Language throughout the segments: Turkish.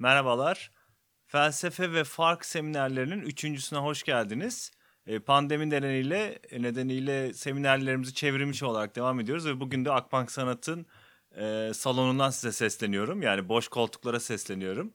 Merhabalar. Felsefe ve Fark seminerlerinin üçüncüsüne hoş geldiniz. E, pandemi nedeniyle, nedeniyle seminerlerimizi çevirmiş olarak devam ediyoruz ve bugün de Akbank Sanat'ın e, salonundan size sesleniyorum. Yani boş koltuklara sesleniyorum.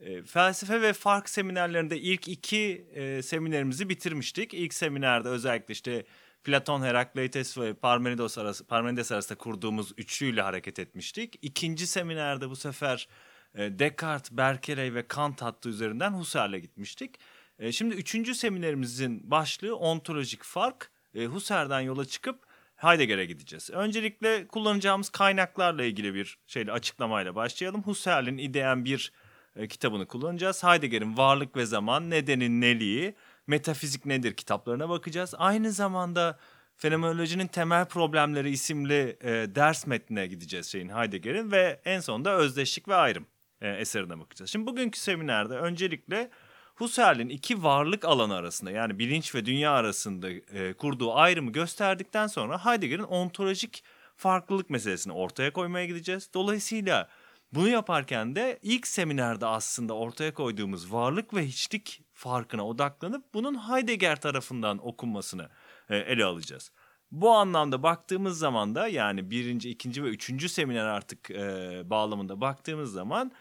E, felsefe ve fark seminerlerinde ilk iki e, seminerimizi bitirmiştik. İlk seminerde özellikle işte Platon, Herakleitos ve Parmenides arası, Parmenides arasında kurduğumuz üçlüyle hareket etmiştik. İkinci seminerde bu sefer e, Descartes, Berkeley ve Kant hattı üzerinden Husserl'e gitmiştik. E, şimdi üçüncü seminerimizin başlığı ontolojik fark. E, Husserl'den yola çıkıp Heidegger'e gideceğiz. Öncelikle kullanacağımız kaynaklarla ilgili bir şeyle açıklamayla başlayalım. Husserl'in İdeyen bir e, kitabını kullanacağız. Heidegger'in Varlık ve Zaman, Nedenin Neliği, Metafizik Nedir kitaplarına bakacağız. Aynı zamanda Fenomenolojinin Temel Problemleri isimli e, ders metnine gideceğiz şeyin Heidegger'in ve en sonunda Özdeşlik ve Ayrım e, eserine bakacağız. Şimdi bugünkü seminerde öncelikle Husserl'in iki varlık alanı arasında yani bilinç ve dünya arasında e, kurduğu ayrımı gösterdikten sonra Heidegger'in ontolojik farklılık meselesini ortaya koymaya gideceğiz. Dolayısıyla bunu yaparken de ilk seminerde aslında ortaya koyduğumuz varlık ve hiçlik farkına odaklanıp bunun Heidegger tarafından okunmasını e, ele alacağız. Bu anlamda baktığımız zaman da yani birinci, ikinci ve üçüncü seminer artık e, bağlamında baktığımız zaman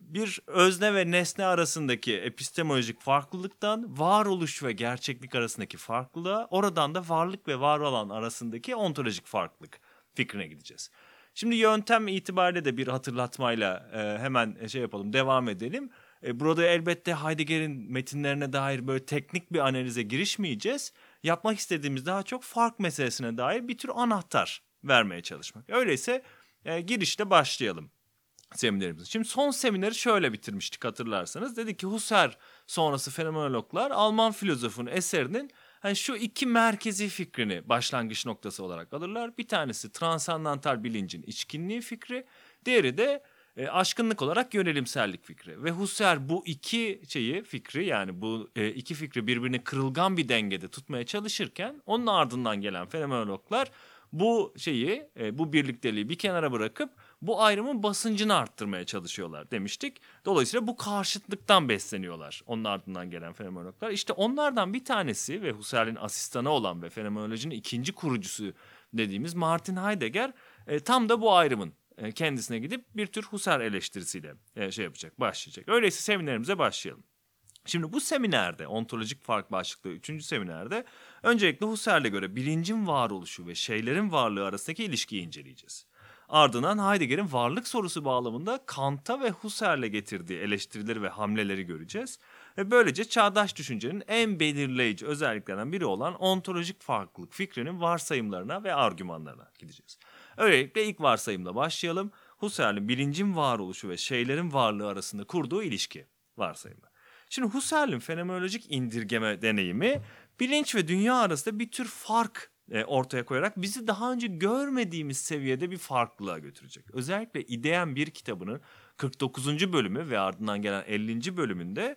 bir özne ve nesne arasındaki epistemolojik farklılıktan varoluş ve gerçeklik arasındaki farklılığa oradan da varlık ve var olan arasındaki ontolojik farklılık fikrine gideceğiz. Şimdi yöntem itibariyle de bir hatırlatmayla e, hemen şey yapalım devam edelim. E, burada elbette Heidegger'in metinlerine dair böyle teknik bir analize girişmeyeceğiz. Yapmak istediğimiz daha çok fark meselesine dair bir tür anahtar vermeye çalışmak. Öyleyse e, girişte başlayalım seminerimizi. Şimdi son semineri şöyle bitirmiştik hatırlarsanız. Dedi ki Husserl sonrası fenomenologlar Alman filozofun eserinin hani şu iki merkezi fikrini başlangıç noktası olarak alırlar. Bir tanesi transandantal bilincin içkinliği fikri, diğeri de e, aşkınlık olarak yönelimsellik fikri. Ve Husserl bu iki şeyi fikri yani bu e, iki fikri birbirini kırılgan bir dengede tutmaya çalışırken onun ardından gelen fenomenologlar bu şeyi e, bu birlikteliği bir kenara bırakıp bu ayrımın basıncını arttırmaya çalışıyorlar demiştik. Dolayısıyla bu karşıtlıktan besleniyorlar onun ardından gelen fenomenologlar. İşte onlardan bir tanesi ve Husserl'in asistanı olan ve fenomenolojinin ikinci kurucusu dediğimiz Martin Heidegger e, tam da bu ayrımın e, kendisine gidip bir tür Husserl eleştirisiyle e, şey yapacak, başlayacak. Öyleyse seminerimize başlayalım. Şimdi bu seminerde, ontolojik fark başlıklı üçüncü seminerde öncelikle Husserl'e göre bilincin varoluşu ve şeylerin varlığı arasındaki ilişkiyi inceleyeceğiz. Ardından Heidegger'in varlık sorusu bağlamında Kant'a ve Husserl'e getirdiği eleştirileri ve hamleleri göreceğiz. Ve böylece çağdaş düşüncenin en belirleyici özelliklerinden biri olan ontolojik farklılık fikrinin varsayımlarına ve argümanlarına gideceğiz. Öylelikle ilk varsayımla başlayalım. Husserl'in bilincin varoluşu ve şeylerin varlığı arasında kurduğu ilişki varsayımı. Şimdi Husserl'in fenomenolojik indirgeme deneyimi bilinç ve dünya arasında bir tür fark e, ortaya koyarak bizi daha önce görmediğimiz seviyede bir farklılığa götürecek. Özellikle İdeyen bir kitabının 49. bölümü ve ardından gelen 50. bölümünde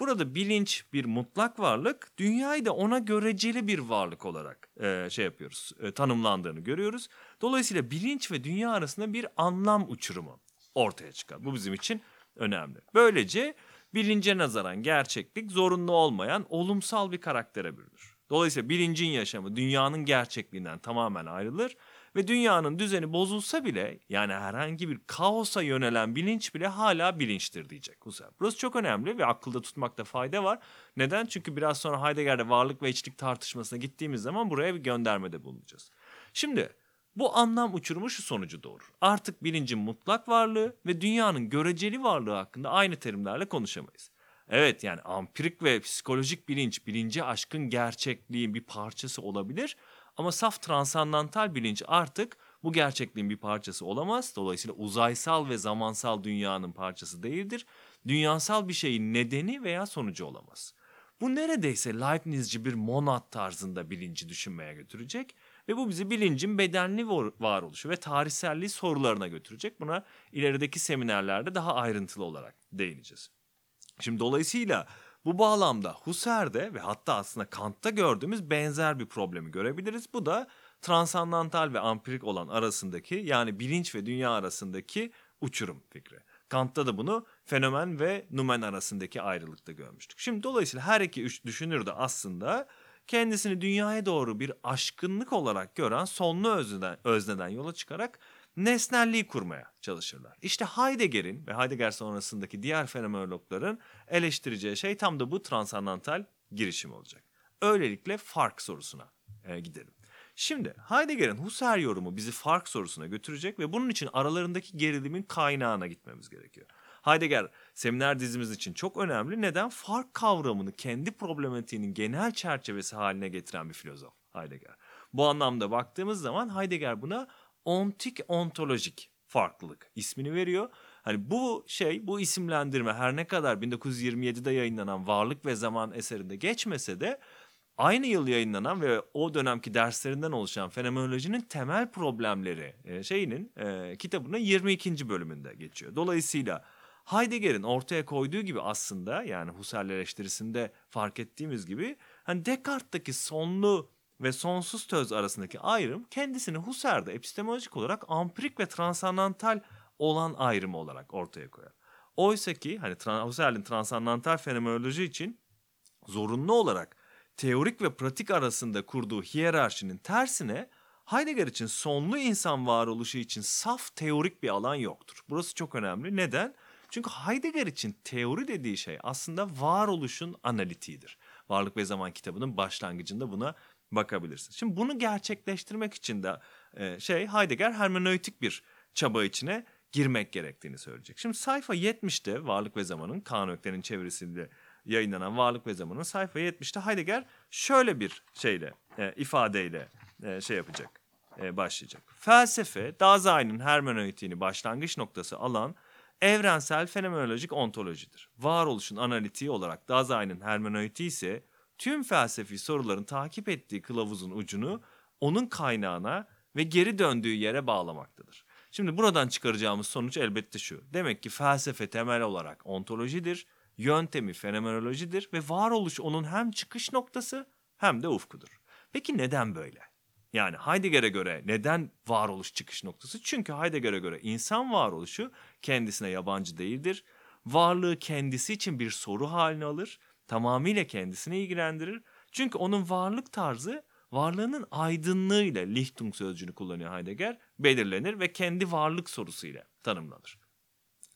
burada bilinç bir mutlak varlık, dünyayı da ona göreceli bir varlık olarak e, şey yapıyoruz, e, tanımlandığını görüyoruz. Dolayısıyla bilinç ve dünya arasında bir anlam uçurumu ortaya çıkar. Bu bizim için önemli. Böylece bilince nazaran gerçeklik zorunlu olmayan olumsal bir karaktere bürünür. Dolayısıyla bilincin yaşamı dünyanın gerçekliğinden tamamen ayrılır ve dünyanın düzeni bozulsa bile yani herhangi bir kaosa yönelen bilinç bile hala bilinçtir diyecek Husserl. Burası çok önemli ve akılda tutmakta fayda var. Neden? Çünkü biraz sonra Heidegger'de varlık ve içlik tartışmasına gittiğimiz zaman buraya bir göndermede bulunacağız. Şimdi bu anlam uçurumu şu sonucu doğurur. Artık bilincin mutlak varlığı ve dünyanın göreceli varlığı hakkında aynı terimlerle konuşamayız. Evet yani ampirik ve psikolojik bilinç, bilinci aşkın gerçekliğin bir parçası olabilir. Ama saf transandantal bilinç artık bu gerçekliğin bir parçası olamaz. Dolayısıyla uzaysal ve zamansal dünyanın parçası değildir. Dünyasal bir şeyin nedeni veya sonucu olamaz. Bu neredeyse Leibnizci bir monad tarzında bilinci düşünmeye götürecek ve bu bizi bilincin bedenli varoluşu ve tarihselliği sorularına götürecek. Buna ilerideki seminerlerde daha ayrıntılı olarak değineceğiz. Şimdi dolayısıyla bu bağlamda Husserl'de ve hatta aslında Kant'ta gördüğümüz benzer bir problemi görebiliriz. Bu da transandantal ve ampirik olan arasındaki yani bilinç ve dünya arasındaki uçurum fikri. Kant'ta da bunu fenomen ve numen arasındaki ayrılıkta görmüştük. Şimdi dolayısıyla her iki üç düşünür de aslında kendisini dünyaya doğru bir aşkınlık olarak gören sonlu özneden, özneden yola çıkarak nesnelliği kurmaya çalışırlar. İşte Heidegger'in ve Heidegger sonrasındaki diğer fenomenologların eleştireceği şey tam da bu transandantal girişim olacak. Öylelikle fark sorusuna e, gidelim. Şimdi Heidegger'in Husserl yorumu bizi fark sorusuna götürecek ve bunun için aralarındaki gerilimin kaynağına gitmemiz gerekiyor. Heidegger seminer dizimiz için çok önemli. Neden? Fark kavramını kendi problematiğinin genel çerçevesi haline getiren bir filozof Heidegger. Bu anlamda baktığımız zaman Heidegger buna ontik ontolojik farklılık ismini veriyor. Hani bu şey, bu isimlendirme her ne kadar 1927'de yayınlanan Varlık ve Zaman eserinde geçmese de aynı yıl yayınlanan ve o dönemki derslerinden oluşan fenomenolojinin temel problemleri e, şeyinin e, kitabının 22. bölümünde geçiyor. Dolayısıyla Heidegger'in ortaya koyduğu gibi aslında yani Husserl eleştirisinde fark ettiğimiz gibi hani Descartes'taki sonlu ve sonsuz töz arasındaki ayrım kendisini Husserl'de epistemolojik olarak ampirik ve transandantal olan ayrımı olarak ortaya koyar. Oysa ki hani Husserl'in transandantal fenomenoloji için zorunlu olarak teorik ve pratik arasında kurduğu hiyerarşinin tersine Heidegger için sonlu insan varoluşu için saf teorik bir alan yoktur. Burası çok önemli. Neden? Çünkü Heidegger için teori dediği şey aslında varoluşun analitiğidir. Varlık ve Zaman kitabının başlangıcında buna bakabilirsin. Şimdi bunu gerçekleştirmek için de e, şey Heidegger hermeneutik bir çaba içine girmek gerektiğini söyleyecek. Şimdi sayfa 70'te Varlık ve Zaman'ın Kaan Ökten'in çevirisiyle yayınlanan Varlık ve Zaman'ın sayfa 70'te Heidegger şöyle bir şeyle e, ifadeyle e, şey yapacak e, başlayacak. Felsefe Dazai'nin hermeneutiğini başlangıç noktası alan evrensel fenomenolojik ontolojidir. Varoluşun analitiği olarak Dazai'nin hermeneutiği ise tüm felsefi soruların takip ettiği kılavuzun ucunu onun kaynağına ve geri döndüğü yere bağlamaktadır. Şimdi buradan çıkaracağımız sonuç elbette şu. Demek ki felsefe temel olarak ontolojidir, yöntemi fenomenolojidir ve varoluş onun hem çıkış noktası hem de ufkudur. Peki neden böyle? Yani Heidegger'e göre neden varoluş çıkış noktası? Çünkü Heidegger'e göre insan varoluşu kendisine yabancı değildir. Varlığı kendisi için bir soru haline alır. Tamamıyla kendisini ilgilendirir. Çünkü onun varlık tarzı varlığının aydınlığıyla Lichtung sözcüğünü kullanıyor Heidegger belirlenir ve kendi varlık sorusuyla tanımlanır.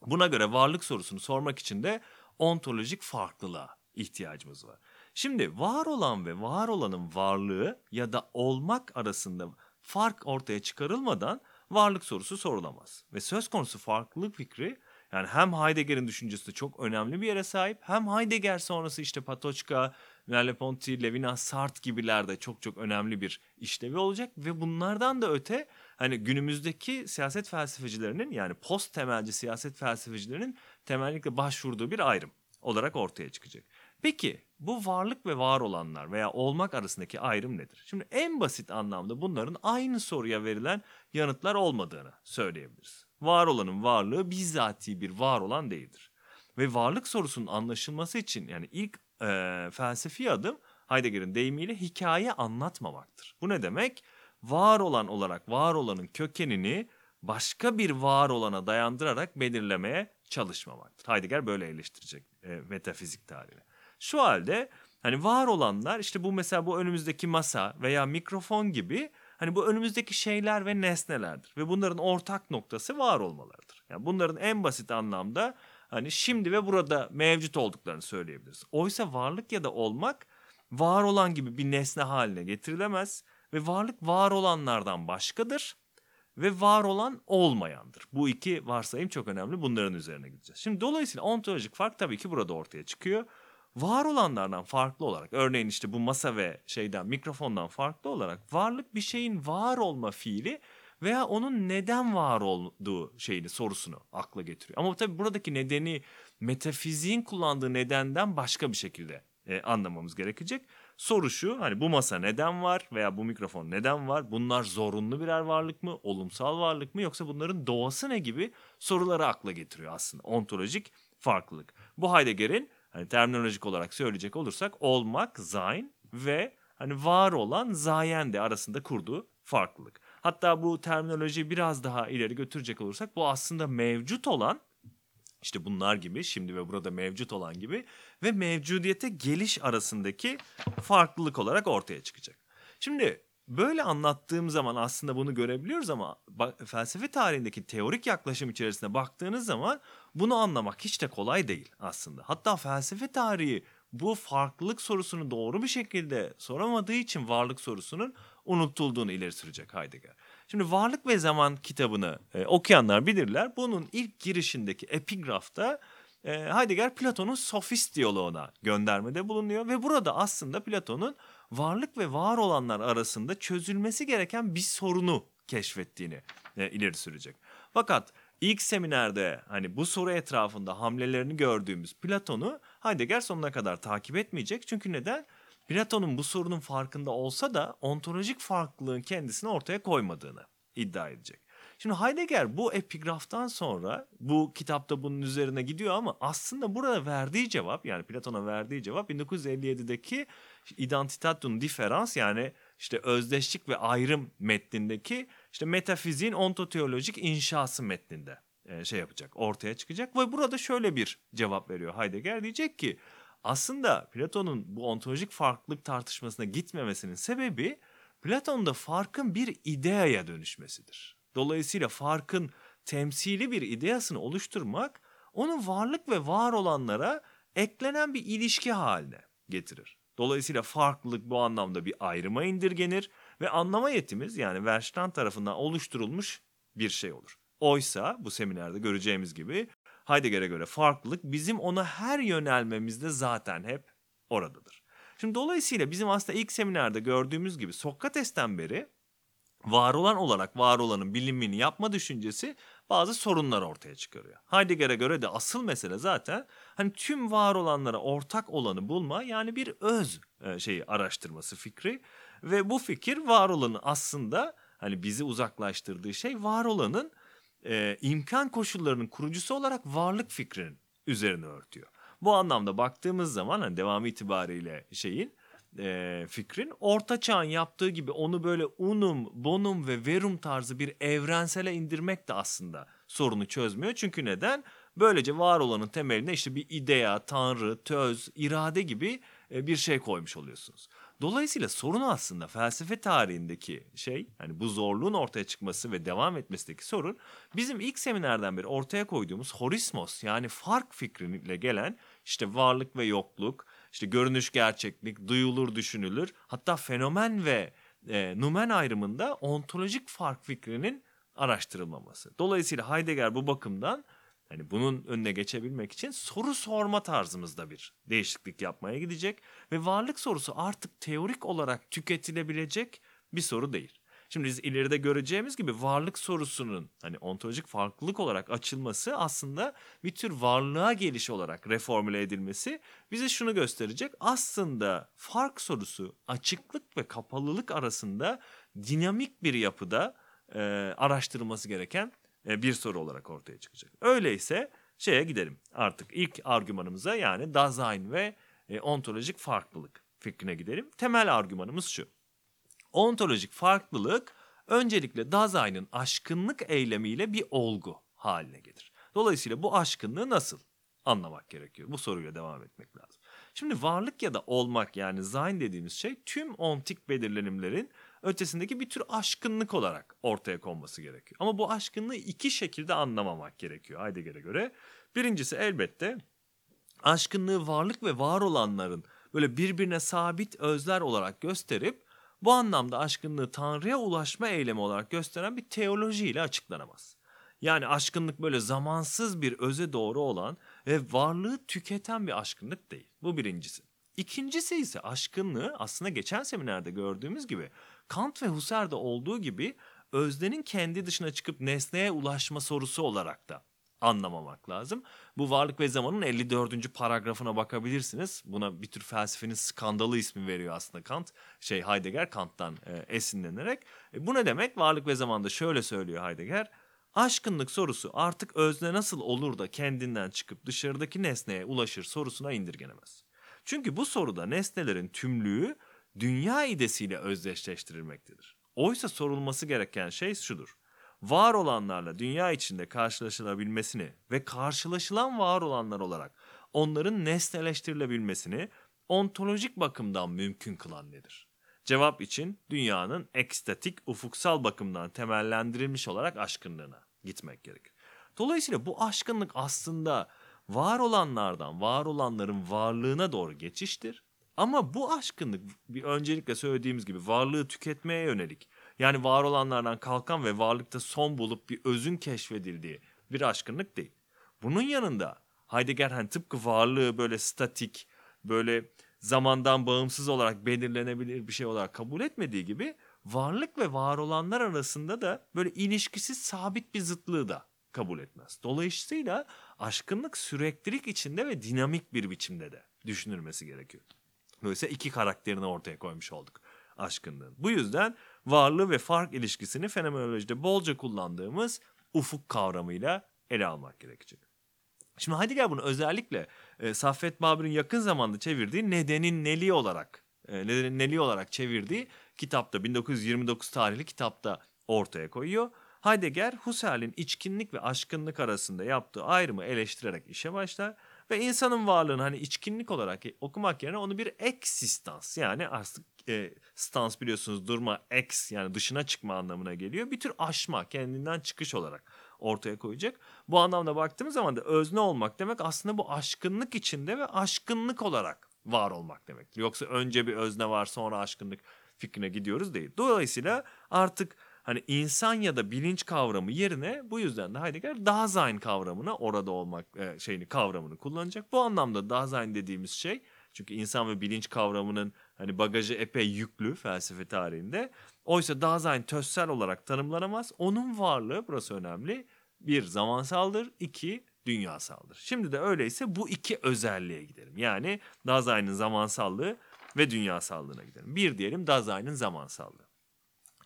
Buna göre varlık sorusunu sormak için de ontolojik farklılığa ihtiyacımız var. Şimdi var olan ve var olanın varlığı ya da olmak arasında fark ortaya çıkarılmadan varlık sorusu sorulamaz. Ve söz konusu farklılık fikri yani hem Heidegger'in düşüncesi çok önemli bir yere sahip hem Heidegger sonrası işte Patočka, Merleau-Ponty, Levinas, Sartre gibilerde çok çok önemli bir işlevi olacak ve bunlardan da öte hani günümüzdeki siyaset felsefecilerinin yani post temelci siyaset felsefecilerinin temellikle başvurduğu bir ayrım olarak ortaya çıkacak. Peki bu varlık ve var olanlar veya olmak arasındaki ayrım nedir? Şimdi en basit anlamda bunların aynı soruya verilen yanıtlar olmadığını söyleyebiliriz. Var olanın varlığı bizzati bir var olan değildir. Ve varlık sorusunun anlaşılması için yani ilk e, felsefi adım Heidegger'in deyimiyle hikaye anlatmamaktır. Bu ne demek? Var olan olarak var olanın kökenini başka bir var olana dayandırarak belirlemeye çalışmamaktır. Heidegger böyle eleştirecek e, metafizik tarihini. Şu halde hani var olanlar işte bu mesela bu önümüzdeki masa veya mikrofon gibi hani bu önümüzdeki şeyler ve nesnelerdir ve bunların ortak noktası var olmalarıdır. Yani bunların en basit anlamda hani şimdi ve burada mevcut olduklarını söyleyebiliriz. Oysa varlık ya da olmak var olan gibi bir nesne haline getirilemez ve varlık var olanlardan başkadır ve var olan olmayandır. Bu iki varsayım çok önemli. Bunların üzerine gideceğiz. Şimdi dolayısıyla ontolojik fark tabii ki burada ortaya çıkıyor. Var olanlardan farklı olarak örneğin işte bu masa ve şeyden mikrofondan farklı olarak varlık bir şeyin var olma fiili veya onun neden var olduğu şeyini sorusunu akla getiriyor. Ama tabii buradaki nedeni metafiziğin kullandığı nedenden başka bir şekilde e, anlamamız gerekecek. Soru şu hani bu masa neden var veya bu mikrofon neden var? Bunlar zorunlu birer varlık mı? Olumsal varlık mı? Yoksa bunların doğası ne gibi soruları akla getiriyor aslında ontolojik farklılık. Bu Heidegger'in hani terminolojik olarak söyleyecek olursak olmak, sein ve hani var olan zayen de arasında kurduğu farklılık. Hatta bu terminolojiyi biraz daha ileri götürecek olursak bu aslında mevcut olan işte bunlar gibi şimdi ve burada mevcut olan gibi ve mevcudiyete geliş arasındaki farklılık olarak ortaya çıkacak. Şimdi böyle anlattığım zaman aslında bunu görebiliyoruz ama felsefe tarihindeki teorik yaklaşım içerisine baktığınız zaman bunu anlamak hiç de kolay değil aslında. Hatta felsefe tarihi bu farklılık sorusunu doğru bir şekilde soramadığı için varlık sorusunun unutulduğunu ileri sürecek Heidegger. Şimdi Varlık ve Zaman kitabını e, okuyanlar bilirler. Bunun ilk girişindeki epigrafta e, Heidegger Platon'un sofist diyaloğuna göndermede bulunuyor ve burada aslında Platon'un varlık ve var olanlar arasında çözülmesi gereken bir sorunu keşfettiğini e, ileri sürecek. Fakat ilk seminerde hani bu soru etrafında hamlelerini gördüğümüz Platon'u Heidegger sonuna kadar takip etmeyecek. Çünkü neden? Platon'un bu sorunun farkında olsa da ontolojik farklılığın kendisini ortaya koymadığını iddia edecek. Şimdi Heidegger bu epigraftan sonra bu kitapta bunun üzerine gidiyor ama aslında burada verdiği cevap yani Platon'a verdiği cevap 1957'deki Identitatum Differans yani işte özdeşlik ve ayrım metnindeki işte metafiziğin ontoteolojik inşası metninde e, şey yapacak, ortaya çıkacak ve burada şöyle bir cevap veriyor Heidegger diyecek ki aslında Platon'un bu ontolojik farklılık tartışmasına gitmemesinin sebebi Platon'da farkın bir ideaya dönüşmesidir. Dolayısıyla farkın temsili bir ideasını oluşturmak onun varlık ve var olanlara eklenen bir ilişki haline getirir. Dolayısıyla farklılık bu anlamda bir ayrıma indirgenir ve anlama yetimiz yani Verstand tarafından oluşturulmuş bir şey olur. Oysa bu seminerde göreceğimiz gibi Heidegger'e göre farklılık bizim ona her yönelmemizde zaten hep oradadır. Şimdi dolayısıyla bizim aslında ilk seminerde gördüğümüz gibi Sokrates'ten beri var olan olarak var olanın bilimini yapma düşüncesi bazı sorunlar ortaya çıkarıyor. Heidegger'e göre de asıl mesele zaten hani tüm var olanlara ortak olanı bulma yani bir öz e, şeyi araştırması fikri ve bu fikir var olanı aslında hani bizi uzaklaştırdığı şey var olanın e, imkan koşullarının kurucusu olarak varlık fikrinin üzerine örtüyor. Bu anlamda baktığımız zaman hani devamı itibariyle şeyin e, fikrin orta çağın yaptığı gibi onu böyle unum, bonum ve verum tarzı bir evrensele indirmek de aslında sorunu çözmüyor. Çünkü neden? Böylece var olanın temeline işte bir idea, tanrı, töz, irade gibi e, bir şey koymuş oluyorsunuz. Dolayısıyla sorun aslında felsefe tarihindeki şey hani bu zorluğun ortaya çıkması ve devam etmesindeki sorun bizim ilk seminerden beri ortaya koyduğumuz horismos yani fark fikriyle gelen işte varlık ve yokluk, işte görünüş gerçeklik, duyulur düşünülür hatta fenomen ve e, numen ayrımında ontolojik fark fikrinin araştırılmaması. Dolayısıyla Heidegger bu bakımdan Hani bunun önüne geçebilmek için soru sorma tarzımızda bir değişiklik yapmaya gidecek ve varlık sorusu artık teorik olarak tüketilebilecek bir soru değil. Şimdi biz ileride göreceğimiz gibi varlık sorusunun hani ontolojik farklılık olarak açılması aslında bir tür varlığa geliş olarak reformüle edilmesi bize şunu gösterecek. Aslında fark sorusu açıklık ve kapalılık arasında dinamik bir yapıda e, araştırılması gereken e, bir soru olarak ortaya çıkacak. Öyleyse şeye gidelim artık ilk argümanımıza yani Dasein ve e, ontolojik farklılık fikrine gidelim. Temel argümanımız şu. Ontolojik farklılık öncelikle Dasein'in aşkınlık eylemiyle bir olgu haline gelir. Dolayısıyla bu aşkınlığı nasıl anlamak gerekiyor? Bu soruyla devam etmek lazım. Şimdi varlık ya da olmak yani Sein dediğimiz şey tüm ontik belirlenimlerin ötesindeki bir tür aşkınlık olarak ortaya konması gerekiyor. Ama bu aşkınlığı iki şekilde anlamamak gerekiyor Heidegger'e göre. Birincisi elbette aşkınlığı varlık ve var olanların böyle birbirine sabit özler olarak gösterip bu anlamda aşkınlığı Tanrı'ya ulaşma eylemi olarak gösteren bir teolojiyle açıklanamaz. Yani aşkınlık böyle zamansız bir öze doğru olan ve varlığı tüketen bir aşkınlık değil. Bu birincisi. İkincisi ise aşkınlığı aslında geçen seminerde gördüğümüz gibi Kant ve Husserl'de olduğu gibi öznenin kendi dışına çıkıp nesneye ulaşma sorusu olarak da anlamamak lazım. Bu Varlık ve Zaman'ın 54. paragrafına bakabilirsiniz. Buna bir tür felsefenin skandalı ismi veriyor aslında Kant. Şey Heidegger Kant'tan e, esinlenerek. E, bu ne demek? Varlık ve Zaman'da şöyle söylüyor Heidegger. Aşkınlık sorusu artık özne nasıl olur da kendinden çıkıp dışarıdaki nesneye ulaşır sorusuna indirgenemez. Çünkü bu soruda nesnelerin tümlüğü dünya idesiyle özdeşleştirilmektedir. Oysa sorulması gereken şey şudur. Var olanlarla dünya içinde karşılaşılabilmesini ve karşılaşılan var olanlar olarak onların nesneleştirilebilmesini ontolojik bakımdan mümkün kılan nedir? Cevap için dünyanın ekstatik, ufuksal bakımdan temellendirilmiş olarak aşkınlığına gitmek gerekir. Dolayısıyla bu aşkınlık aslında var olanlardan var olanların varlığına doğru geçiştir. Ama bu aşkınlık bir öncelikle söylediğimiz gibi varlığı tüketmeye yönelik. Yani var olanlardan kalkan ve varlıkta son bulup bir özün keşfedildiği bir aşkınlık değil. Bunun yanında Heidegger hani tıpkı varlığı böyle statik, böyle zamandan bağımsız olarak belirlenebilir bir şey olarak kabul etmediği gibi varlık ve var olanlar arasında da böyle ilişkisiz sabit bir zıtlığı da kabul etmez. Dolayısıyla aşkınlık süreklilik içinde ve dinamik bir biçimde de düşünülmesi gerekiyor. Dolayısıyla iki karakterini ortaya koymuş olduk aşkınlığın. Bu yüzden varlığı ve fark ilişkisini fenomenolojide bolca kullandığımız ufuk kavramıyla ele almak gerekecek. Şimdi gel bunu özellikle e, Saffet Babür'ün yakın zamanda çevirdiği Nedenin Neli olarak e, Nedenin Neli olarak çevirdiği kitapta 1929 tarihli kitapta ortaya koyuyor. Heidegger Husserl'in içkinlik ve aşkınlık arasında yaptığı ayrımı eleştirerek işe başlar ve insanın varlığını hani içkinlik olarak okumak yerine onu bir eksistans yani artık e, stans biliyorsunuz durma ex yani dışına çıkma anlamına geliyor. Bir tür aşma kendinden çıkış olarak ortaya koyacak. Bu anlamda baktığımız zaman da özne olmak demek aslında bu aşkınlık içinde ve aşkınlık olarak var olmak demektir. Yoksa önce bir özne var sonra aşkınlık fikrine gidiyoruz değil. Dolayısıyla artık hani insan ya da bilinç kavramı yerine bu yüzden de Heidegger Dasein kavramına orada olmak e, şeyini kavramını kullanacak. Bu anlamda Dasein dediğimiz şey çünkü insan ve bilinç kavramının hani bagajı epey yüklü felsefe tarihinde. Oysa Dasein tözsel olarak tanımlanamaz. Onun varlığı burası önemli. Bir zamansaldır, iki dünyasaldır. Şimdi de öyleyse bu iki özelliğe gidelim. Yani Dasein'in zamansallığı ve dünyasallığına gidelim. Bir diyelim Dasein'in zamansallığı.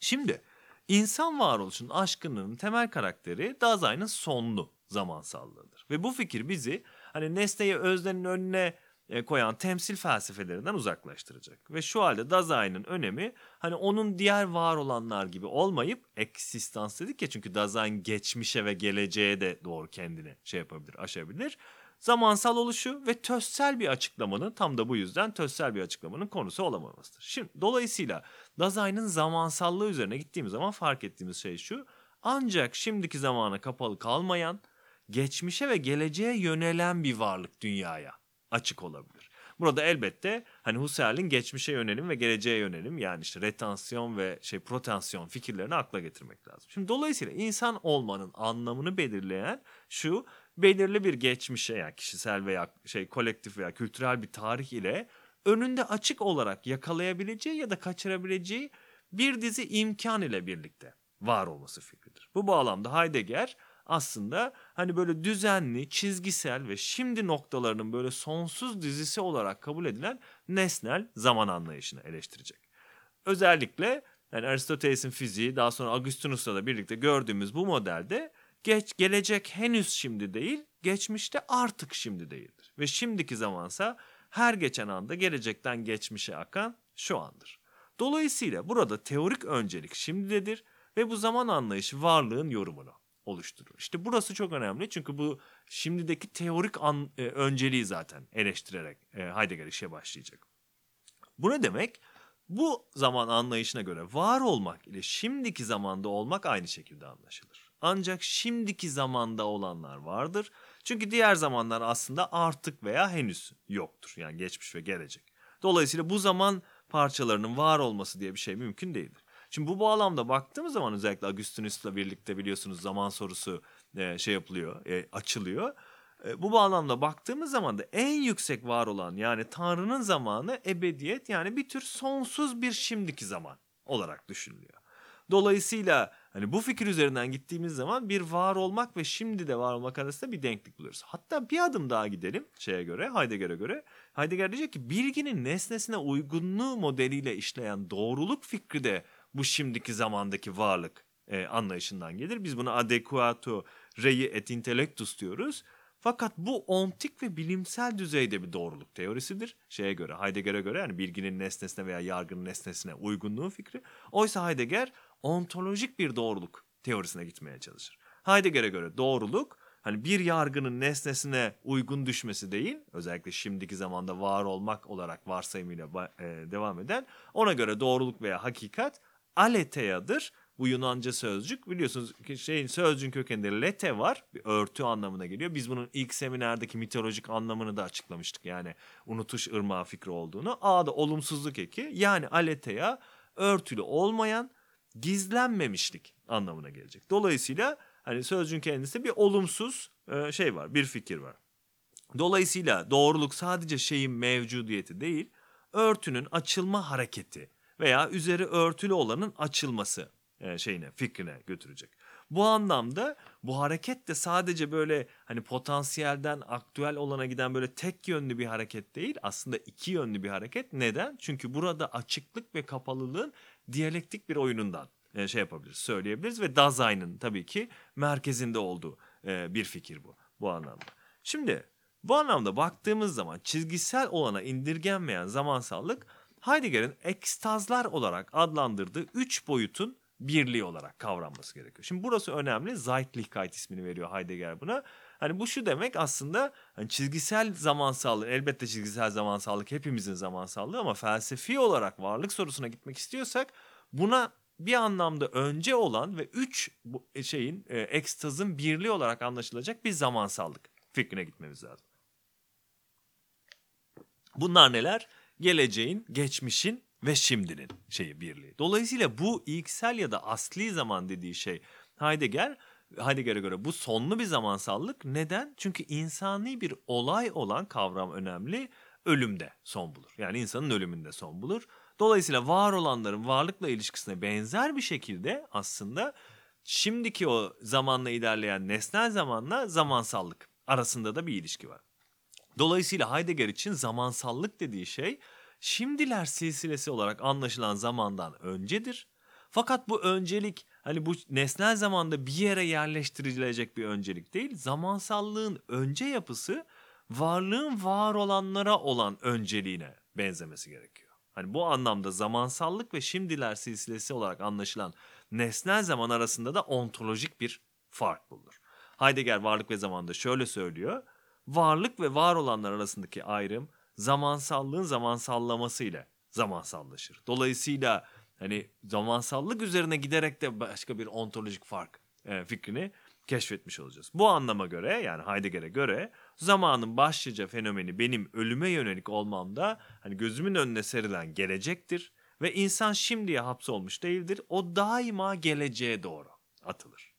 Şimdi insan varoluşunun aşkının temel karakteri Dasein'in sonlu zamansallığıdır. Ve bu fikir bizi hani nesneyi öznenin önüne koyan temsil felsefelerinden uzaklaştıracak. Ve şu halde Dasein'in önemi hani onun diğer var olanlar gibi olmayıp eksistans dedik ya çünkü Dasein geçmişe ve geleceğe de doğru kendini şey yapabilir, aşabilir. Zamansal oluşu ve tözsel bir açıklamanın tam da bu yüzden tözsel bir açıklamanın konusu olamamasıdır. Şimdi dolayısıyla Dasein'in zamansallığı üzerine gittiğimiz zaman fark ettiğimiz şey şu. Ancak şimdiki zamana kapalı kalmayan, geçmişe ve geleceğe yönelen bir varlık dünyaya açık olabilir. Burada elbette hani Husserl'in geçmişe yönelim ve geleceğe yönelim yani işte retansiyon ve şey protansiyon fikirlerini akla getirmek lazım. Şimdi dolayısıyla insan olmanın anlamını belirleyen şu belirli bir geçmişe yani kişisel veya şey kolektif veya kültürel bir tarih ile önünde açık olarak yakalayabileceği ya da kaçırabileceği bir dizi imkan ile birlikte var olması fikridir. Bu bağlamda Heidegger aslında hani böyle düzenli, çizgisel ve şimdi noktalarının böyle sonsuz dizisi olarak kabul edilen nesnel zaman anlayışını eleştirecek. Özellikle yani Aristoteles'in fiziği daha sonra Augustinus'la da birlikte gördüğümüz bu modelde geç gelecek henüz şimdi değil, geçmişte artık şimdi değildir. Ve şimdiki zamansa her geçen anda gelecekten geçmişe akan şu andır. Dolayısıyla burada teorik öncelik şimdidedir ve bu zaman anlayışı varlığın yorumunu oluşturur. İşte burası çok önemli çünkü bu şimdideki teorik an, e, önceliği zaten eleştirerek e, Heidegger işe başlayacak. Bu ne demek? Bu zaman anlayışına göre var olmak ile şimdiki zamanda olmak aynı şekilde anlaşılır. Ancak şimdiki zamanda olanlar vardır. Çünkü diğer zamanlar aslında artık veya henüz yoktur. Yani geçmiş ve gelecek. Dolayısıyla bu zaman parçalarının var olması diye bir şey mümkün değildir. Şimdi bu bağlamda baktığımız zaman özellikle Augustinus'la birlikte biliyorsunuz zaman sorusu e, şey yapılıyor, e, açılıyor. E, bu bağlamda baktığımız zaman da en yüksek var olan yani Tanrı'nın zamanı ebediyet yani bir tür sonsuz bir şimdiki zaman olarak düşünülüyor. Dolayısıyla hani bu fikir üzerinden gittiğimiz zaman bir var olmak ve şimdi de var olmak arasında bir denklik buluyoruz. Hatta bir adım daha gidelim şeye göre, Heidegger'e göre. Heidegger diyecek ki bilginin nesnesine uygunluğu modeliyle işleyen doğruluk fikri de bu şimdiki zamandaki varlık e, anlayışından gelir. Biz buna adequato rei et intellectus diyoruz. Fakat bu ontik ve bilimsel düzeyde bir doğruluk teorisidir. Şeye göre, Heidegger'e göre yani bilginin nesnesine veya yargının nesnesine uygunluğu fikri. Oysa Heidegger ontolojik bir doğruluk teorisine gitmeye çalışır. Heidegger'e göre doğruluk hani bir yargının nesnesine uygun düşmesi değil, özellikle şimdiki zamanda var olmak olarak varsayımıyla e, devam eden, ona göre doğruluk veya hakikat aletheadır. Bu Yunanca sözcük biliyorsunuz şeyin sözcüğün kökeninde lete var. Bir örtü anlamına geliyor. Biz bunun ilk seminerdeki mitolojik anlamını da açıklamıştık. Yani unutuş ırmağı fikri olduğunu. A da olumsuzluk eki. Yani aletheia örtülü olmayan gizlenmemişlik anlamına gelecek. Dolayısıyla hani sözcüğün kendisi bir olumsuz e, şey var, bir fikir var. Dolayısıyla doğruluk sadece şeyin mevcudiyeti değil, örtünün açılma hareketi veya üzeri örtülü olanın açılması e, şeyine, fikrine götürecek. Bu anlamda bu hareket de sadece böyle hani potansiyelden aktüel olana giden böyle tek yönlü bir hareket değil aslında iki yönlü bir hareket. Neden? Çünkü burada açıklık ve kapalılığın diyalektik bir oyunundan e, şey yapabiliriz, söyleyebiliriz ve Dazai'nin tabii ki merkezinde olduğu e, bir fikir bu bu anlamda. Şimdi bu anlamda baktığımız zaman çizgisel olana indirgenmeyen zamansallık Heidegger'in ekstazlar olarak adlandırdığı üç boyutun birliği olarak kavranması gerekiyor. Şimdi burası önemli. Zeitlichkeit ismini veriyor Heidegger buna. Hani bu şu demek aslında hani çizgisel zamansallık elbette çizgisel zamansallık hepimizin zamansallığı ama felsefi olarak varlık sorusuna gitmek istiyorsak buna bir anlamda önce olan ve üç e, şeyin e, ekstazın birliği olarak anlaşılacak bir zamansallık fikrine gitmemiz lazım. Bunlar neler? Geleceğin, geçmişin ve şimdinin şeyi birliği. Dolayısıyla bu ilksel ya da asli zaman dediği şey Heidegger Heidegger'e göre bu sonlu bir zamansallık. Neden? Çünkü insani bir olay olan kavram önemli. Ölümde son bulur. Yani insanın ölümünde son bulur. Dolayısıyla var olanların varlıkla ilişkisine benzer bir şekilde aslında şimdiki o zamanla ilerleyen nesnel zamanla zamansallık arasında da bir ilişki var. Dolayısıyla Heidegger için zamansallık dediği şey şimdiler silsilesi olarak anlaşılan zamandan öncedir. Fakat bu öncelik hani bu nesnel zamanda bir yere yerleştirilecek bir öncelik değil. Zamansallığın önce yapısı varlığın var olanlara olan önceliğine benzemesi gerekiyor. Hani bu anlamda zamansallık ve şimdiler silsilesi olarak anlaşılan nesnel zaman arasında da ontolojik bir fark bulunur. Heidegger varlık ve zamanda şöyle söylüyor. Varlık ve var olanlar arasındaki ayrım zamansallığın zamansallaması ile zamansallaşır. Dolayısıyla hani zamansallık üzerine giderek de başka bir ontolojik fark e, fikrini keşfetmiş olacağız. Bu anlama göre yani Heidegger'e göre zamanın başlıca fenomeni benim ölüme yönelik olmamda hani gözümün önüne serilen gelecektir ve insan şimdiye hapsolmuş değildir. O daima geleceğe doğru atılır.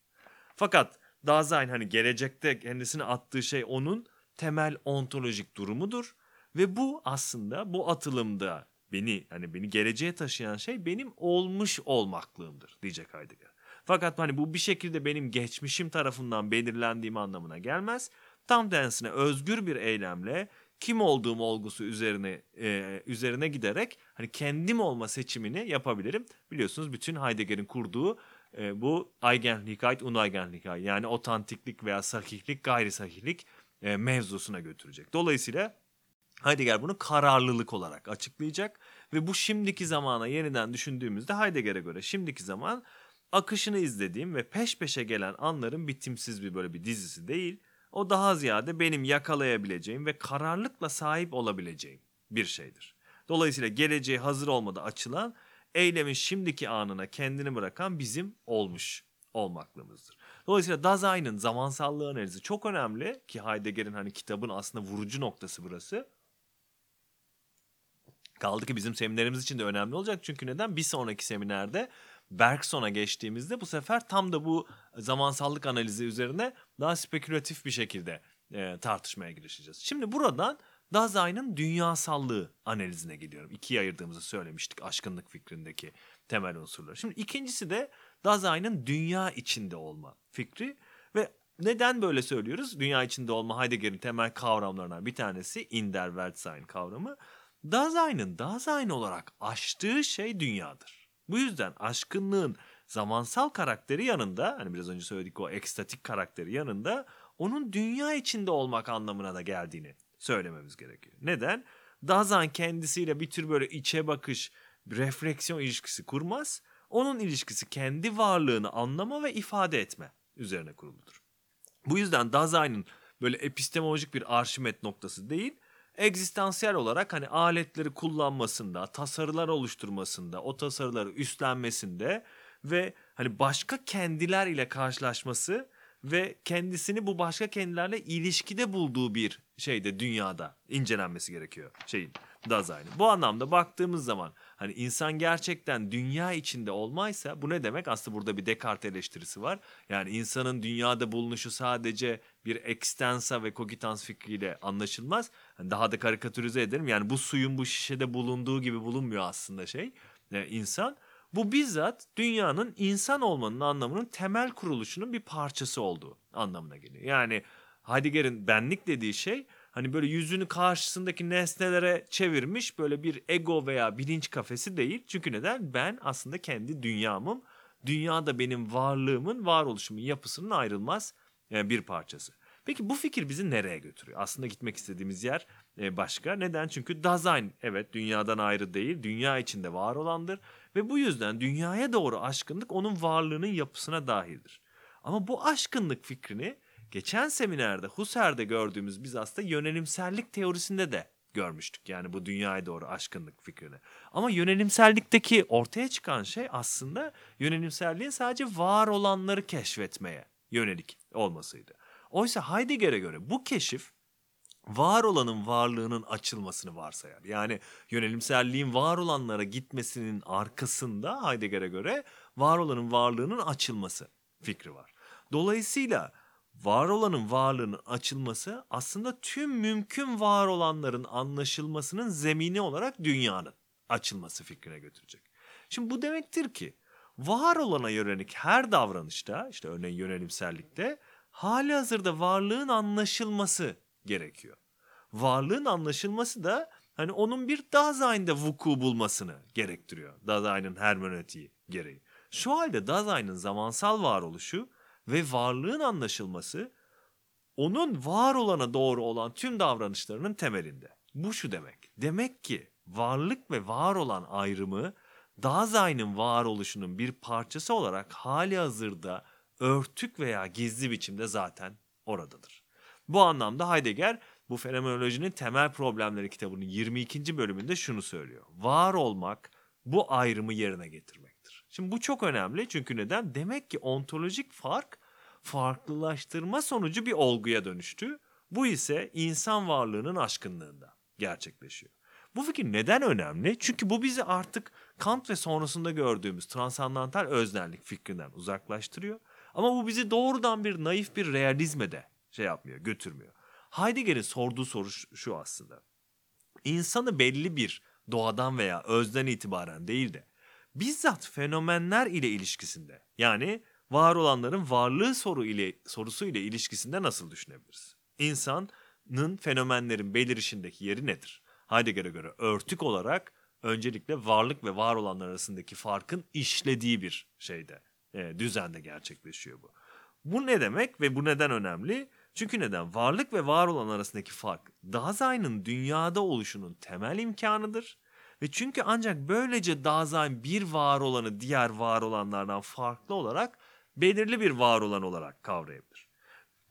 Fakat Dasein hani gelecekte kendisini attığı şey onun temel ontolojik durumudur ve bu aslında bu atılımda beni hani beni geleceğe taşıyan şey benim olmuş olmaklığımdır diyecek Heidegger. Fakat hani bu bir şekilde benim geçmişim tarafından belirlendiğim anlamına gelmez. Tam tersine özgür bir eylemle kim olduğum olgusu üzerine e, üzerine giderek hani kendim olma seçimini yapabilirim. Biliyorsunuz bütün Heidegger'in kurduğu e, bu Eigenlichkeit, Uneigenlichkeit yani otantiklik veya sahihlik, gayri sahihlik e, mevzusuna götürecek. Dolayısıyla Heidegger bunu kararlılık olarak açıklayacak ve bu şimdiki zamana yeniden düşündüğümüzde Heidegger'e göre şimdiki zaman akışını izlediğim ve peş peşe gelen anların bitimsiz bir böyle bir dizisi değil. O daha ziyade benim yakalayabileceğim ve kararlılıkla sahip olabileceğim bir şeydir. Dolayısıyla geleceğe hazır olmada açılan eylemin şimdiki anına kendini bırakan bizim olmuş olmaklığımızdır. Dolayısıyla Dasein'in zamansallığı analizi çok önemli ki Heidegger'in hani kitabın aslında vurucu noktası burası. Kaldı ki bizim seminerimiz için de önemli olacak. Çünkü neden? Bir sonraki seminerde Bergson'a geçtiğimizde bu sefer tam da bu zamansallık analizi üzerine daha spekülatif bir şekilde e, tartışmaya girişeceğiz. Şimdi buradan Dasein'in dünyasallığı analizine gidiyorum. İkiye ayırdığımızı söylemiştik aşkınlık fikrindeki temel unsurları. Şimdi ikincisi de Dasein'in dünya içinde olma fikri ve neden böyle söylüyoruz? Dünya içinde olma Heidegger'in temel kavramlarından bir tanesi in der Weltsein kavramı. Dasein'in Dasein olarak aştığı şey dünyadır. Bu yüzden aşkınlığın zamansal karakteri yanında hani biraz önce söyledik o ekstatik karakteri yanında onun dünya içinde olmak anlamına da geldiğini söylememiz gerekiyor. Neden? Dasein kendisiyle bir tür böyle içe bakış, refleksiyon ilişkisi kurmaz. Onun ilişkisi kendi varlığını anlama ve ifade etme üzerine kuruludur. Bu yüzden Dasein'in böyle epistemolojik bir arşimet noktası değil, egzistansiyel olarak hani aletleri kullanmasında, tasarılar oluşturmasında, o tasarıları üstlenmesinde ve hani başka kendiler ile karşılaşması ve kendisini bu başka kendilerle ilişkide bulduğu bir şeyde dünyada incelenmesi gerekiyor şeyin Dasein'in. Bu anlamda baktığımız zaman hani insan gerçekten dünya içinde olmaysa bu ne demek? Aslında burada bir Descartes eleştirisi var. Yani insanın dünyada bulunuşu sadece bir ekstensa ve kogitans fikriyle anlaşılmaz. Yani daha da karikatürize ederim. Yani bu suyun bu şişede bulunduğu gibi bulunmuyor aslında şey. Yani insan bu bizzat dünyanın insan olmanın anlamının temel kuruluşunun bir parçası olduğu anlamına geliyor. Yani Heidegger'in benlik dediği şey hani böyle yüzünü karşısındaki nesnelere çevirmiş böyle bir ego veya bilinç kafesi değil. Çünkü neden? Ben aslında kendi dünyamım. Dünya da benim varlığımın, varoluşumun yapısının ayrılmaz e, bir parçası. Peki bu fikir bizi nereye götürüyor? Aslında gitmek istediğimiz yer e, başka. Neden? Çünkü Dasein evet dünyadan ayrı değil, dünya içinde var olandır ve bu yüzden dünyaya doğru aşkınlık onun varlığının yapısına dahildir. Ama bu aşkınlık fikrini geçen seminerde Husserl'de gördüğümüz biz aslında yönelimsellik teorisinde de görmüştük. Yani bu dünyaya doğru aşkınlık fikrini. Ama yönelimsellikteki ortaya çıkan şey aslında yönelimselliğin sadece var olanları keşfetmeye yönelik olmasıydı. Oysa Heidegger'e göre bu keşif var olanın varlığının açılmasını varsayar. Yani yönelimselliğin var olanlara gitmesinin arkasında Heidegger'e göre var olanın varlığının açılması fikri var. Dolayısıyla var olanın varlığının açılması aslında tüm mümkün var olanların anlaşılmasının zemini olarak dünyanın açılması fikrine götürecek. Şimdi bu demektir ki var olana yönelik her davranışta işte örneğin yönelimsellikte hali hazırda varlığın anlaşılması gerekiyor. Varlığın anlaşılması da hani onun bir Dasein'de vuku bulmasını gerektiriyor. Dasein'in hermeneutiği gereği. Şu halde Dasein'in zamansal varoluşu ve varlığın anlaşılması onun var olana doğru olan tüm davranışlarının temelinde. Bu şu demek. Demek ki varlık ve var olan ayrımı Dasein'in varoluşunun bir parçası olarak hali hazırda örtük veya gizli biçimde zaten oradadır. Bu anlamda Heidegger bu fenomenolojinin temel problemleri kitabının 22. bölümünde şunu söylüyor. Var olmak bu ayrımı yerine getirmektir. Şimdi bu çok önemli çünkü neden? Demek ki ontolojik fark farklılaştırma sonucu bir olguya dönüştü. Bu ise insan varlığının aşkınlığında gerçekleşiyor. Bu fikir neden önemli? Çünkü bu bizi artık Kant ve sonrasında gördüğümüz transandantal öznellik fikrinden uzaklaştırıyor. Ama bu bizi doğrudan bir naif bir realizme de şey yapmıyor, götürmüyor. Heidegger'in sorduğu soru şu aslında. İnsanı belli bir doğadan veya özden itibaren değil de bizzat fenomenler ile ilişkisinde yani var olanların varlığı soru ile sorusu ile ilişkisinde nasıl düşünebiliriz? İnsanın fenomenlerin belirişindeki yeri nedir? Heidegger'e göre örtük olarak öncelikle varlık ve var olanlar arasındaki farkın işlediği bir şeyde, e, düzende gerçekleşiyor bu. Bu ne demek ve bu neden önemli? Çünkü neden? Varlık ve var olan arasındaki fark Dasein'in dünyada oluşunun temel imkanıdır. Ve çünkü ancak böylece Dasein bir var olanı diğer var olanlardan farklı olarak belirli bir var olan olarak kavrayabilir.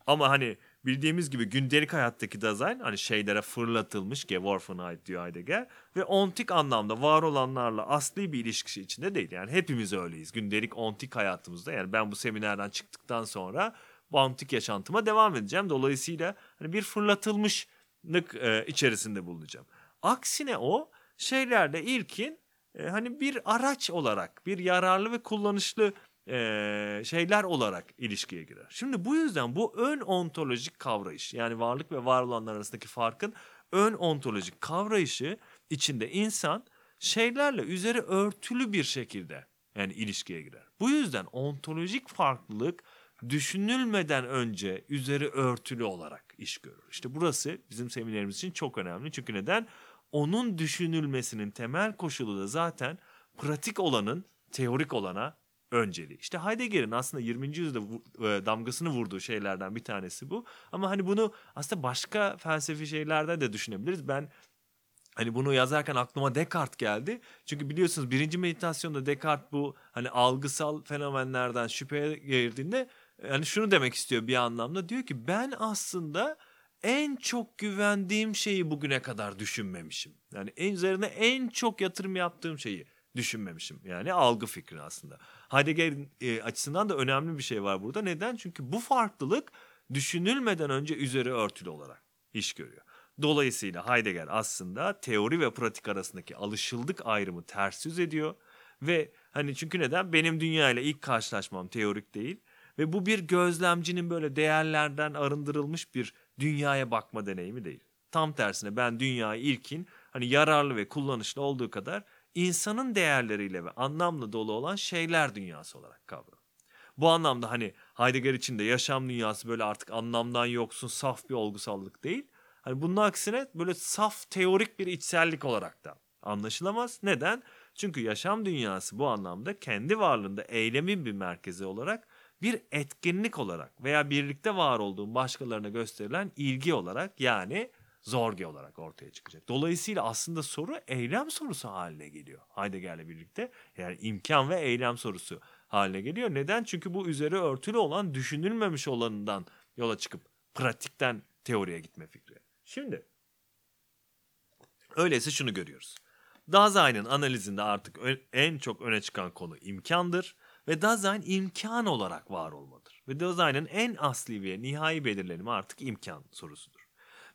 Ama hani bildiğimiz gibi gündelik hayattaki Dasein hani şeylere fırlatılmış Geworfenheit diyor Heidegger ve ontik anlamda var olanlarla asli bir ilişkisi içinde değil. Yani hepimiz öyleyiz gündelik ontik hayatımızda. Yani ben bu seminerden çıktıktan sonra bu antik yaşantıma devam edeceğim. Dolayısıyla hani bir fırlatılmışlık e, içerisinde bulunacağım. Aksine o şeylerde ilkin e, hani bir araç olarak, bir yararlı ve kullanışlı e, şeyler olarak ilişkiye girer. Şimdi bu yüzden bu ön ontolojik kavrayış yani varlık ve var olanlar arasındaki farkın ön ontolojik kavrayışı içinde insan şeylerle üzeri örtülü bir şekilde yani ilişkiye girer. Bu yüzden ontolojik farklılık düşünülmeden önce üzeri örtülü olarak iş görür. İşte burası bizim seminerimiz için çok önemli. Çünkü neden? Onun düşünülmesinin temel koşulu da zaten pratik olanın teorik olana önceliği. İşte Heidegger'in aslında 20. yüzyılda e, damgasını vurduğu şeylerden bir tanesi bu. Ama hani bunu aslında başka felsefi şeylerde de düşünebiliriz. Ben Hani bunu yazarken aklıma Descartes geldi. Çünkü biliyorsunuz birinci meditasyonda Descartes bu hani algısal fenomenlerden şüpheye girdiğinde yani şunu demek istiyor bir anlamda. Diyor ki ben aslında en çok güvendiğim şeyi bugüne kadar düşünmemişim. Yani en üzerine en çok yatırım yaptığım şeyi düşünmemişim. Yani algı fikri aslında. Heidegger'in e, açısından da önemli bir şey var burada. Neden? Çünkü bu farklılık düşünülmeden önce üzeri örtülü olarak iş görüyor. Dolayısıyla Heidegger aslında teori ve pratik arasındaki alışıldık ayrımı ters yüz ediyor ve hani çünkü neden benim dünya ile ilk karşılaşmam teorik değil ve bu bir gözlemcinin böyle değerlerden arındırılmış bir dünyaya bakma deneyimi değil. Tam tersine ben dünyayı ilkin hani yararlı ve kullanışlı olduğu kadar insanın değerleriyle ve anlamla dolu olan şeyler dünyası olarak kavruyorum. Bu anlamda hani Heidegger için de yaşam dünyası böyle artık anlamdan yoksun saf bir olgusallık değil. Hani bunun aksine böyle saf teorik bir içsellik olarak da anlaşılamaz. Neden? Çünkü yaşam dünyası bu anlamda kendi varlığında eylemin bir merkezi olarak bir etkinlik olarak veya birlikte var olduğun başkalarına gösterilen ilgi olarak yani zorge olarak ortaya çıkacak. Dolayısıyla aslında soru eylem sorusu haline geliyor Heidegger'le birlikte. Yani imkan ve eylem sorusu haline geliyor. Neden? Çünkü bu üzeri örtülü olan düşünülmemiş olanından yola çıkıp pratikten teoriye gitme fikri. Şimdi öyleyse şunu görüyoruz. Dazai'nin analizinde artık en çok öne çıkan konu imkandır ve Dasein imkan olarak var olmadır. Ve Dasein'in en asli ve nihai belirlenimi artık imkan sorusudur.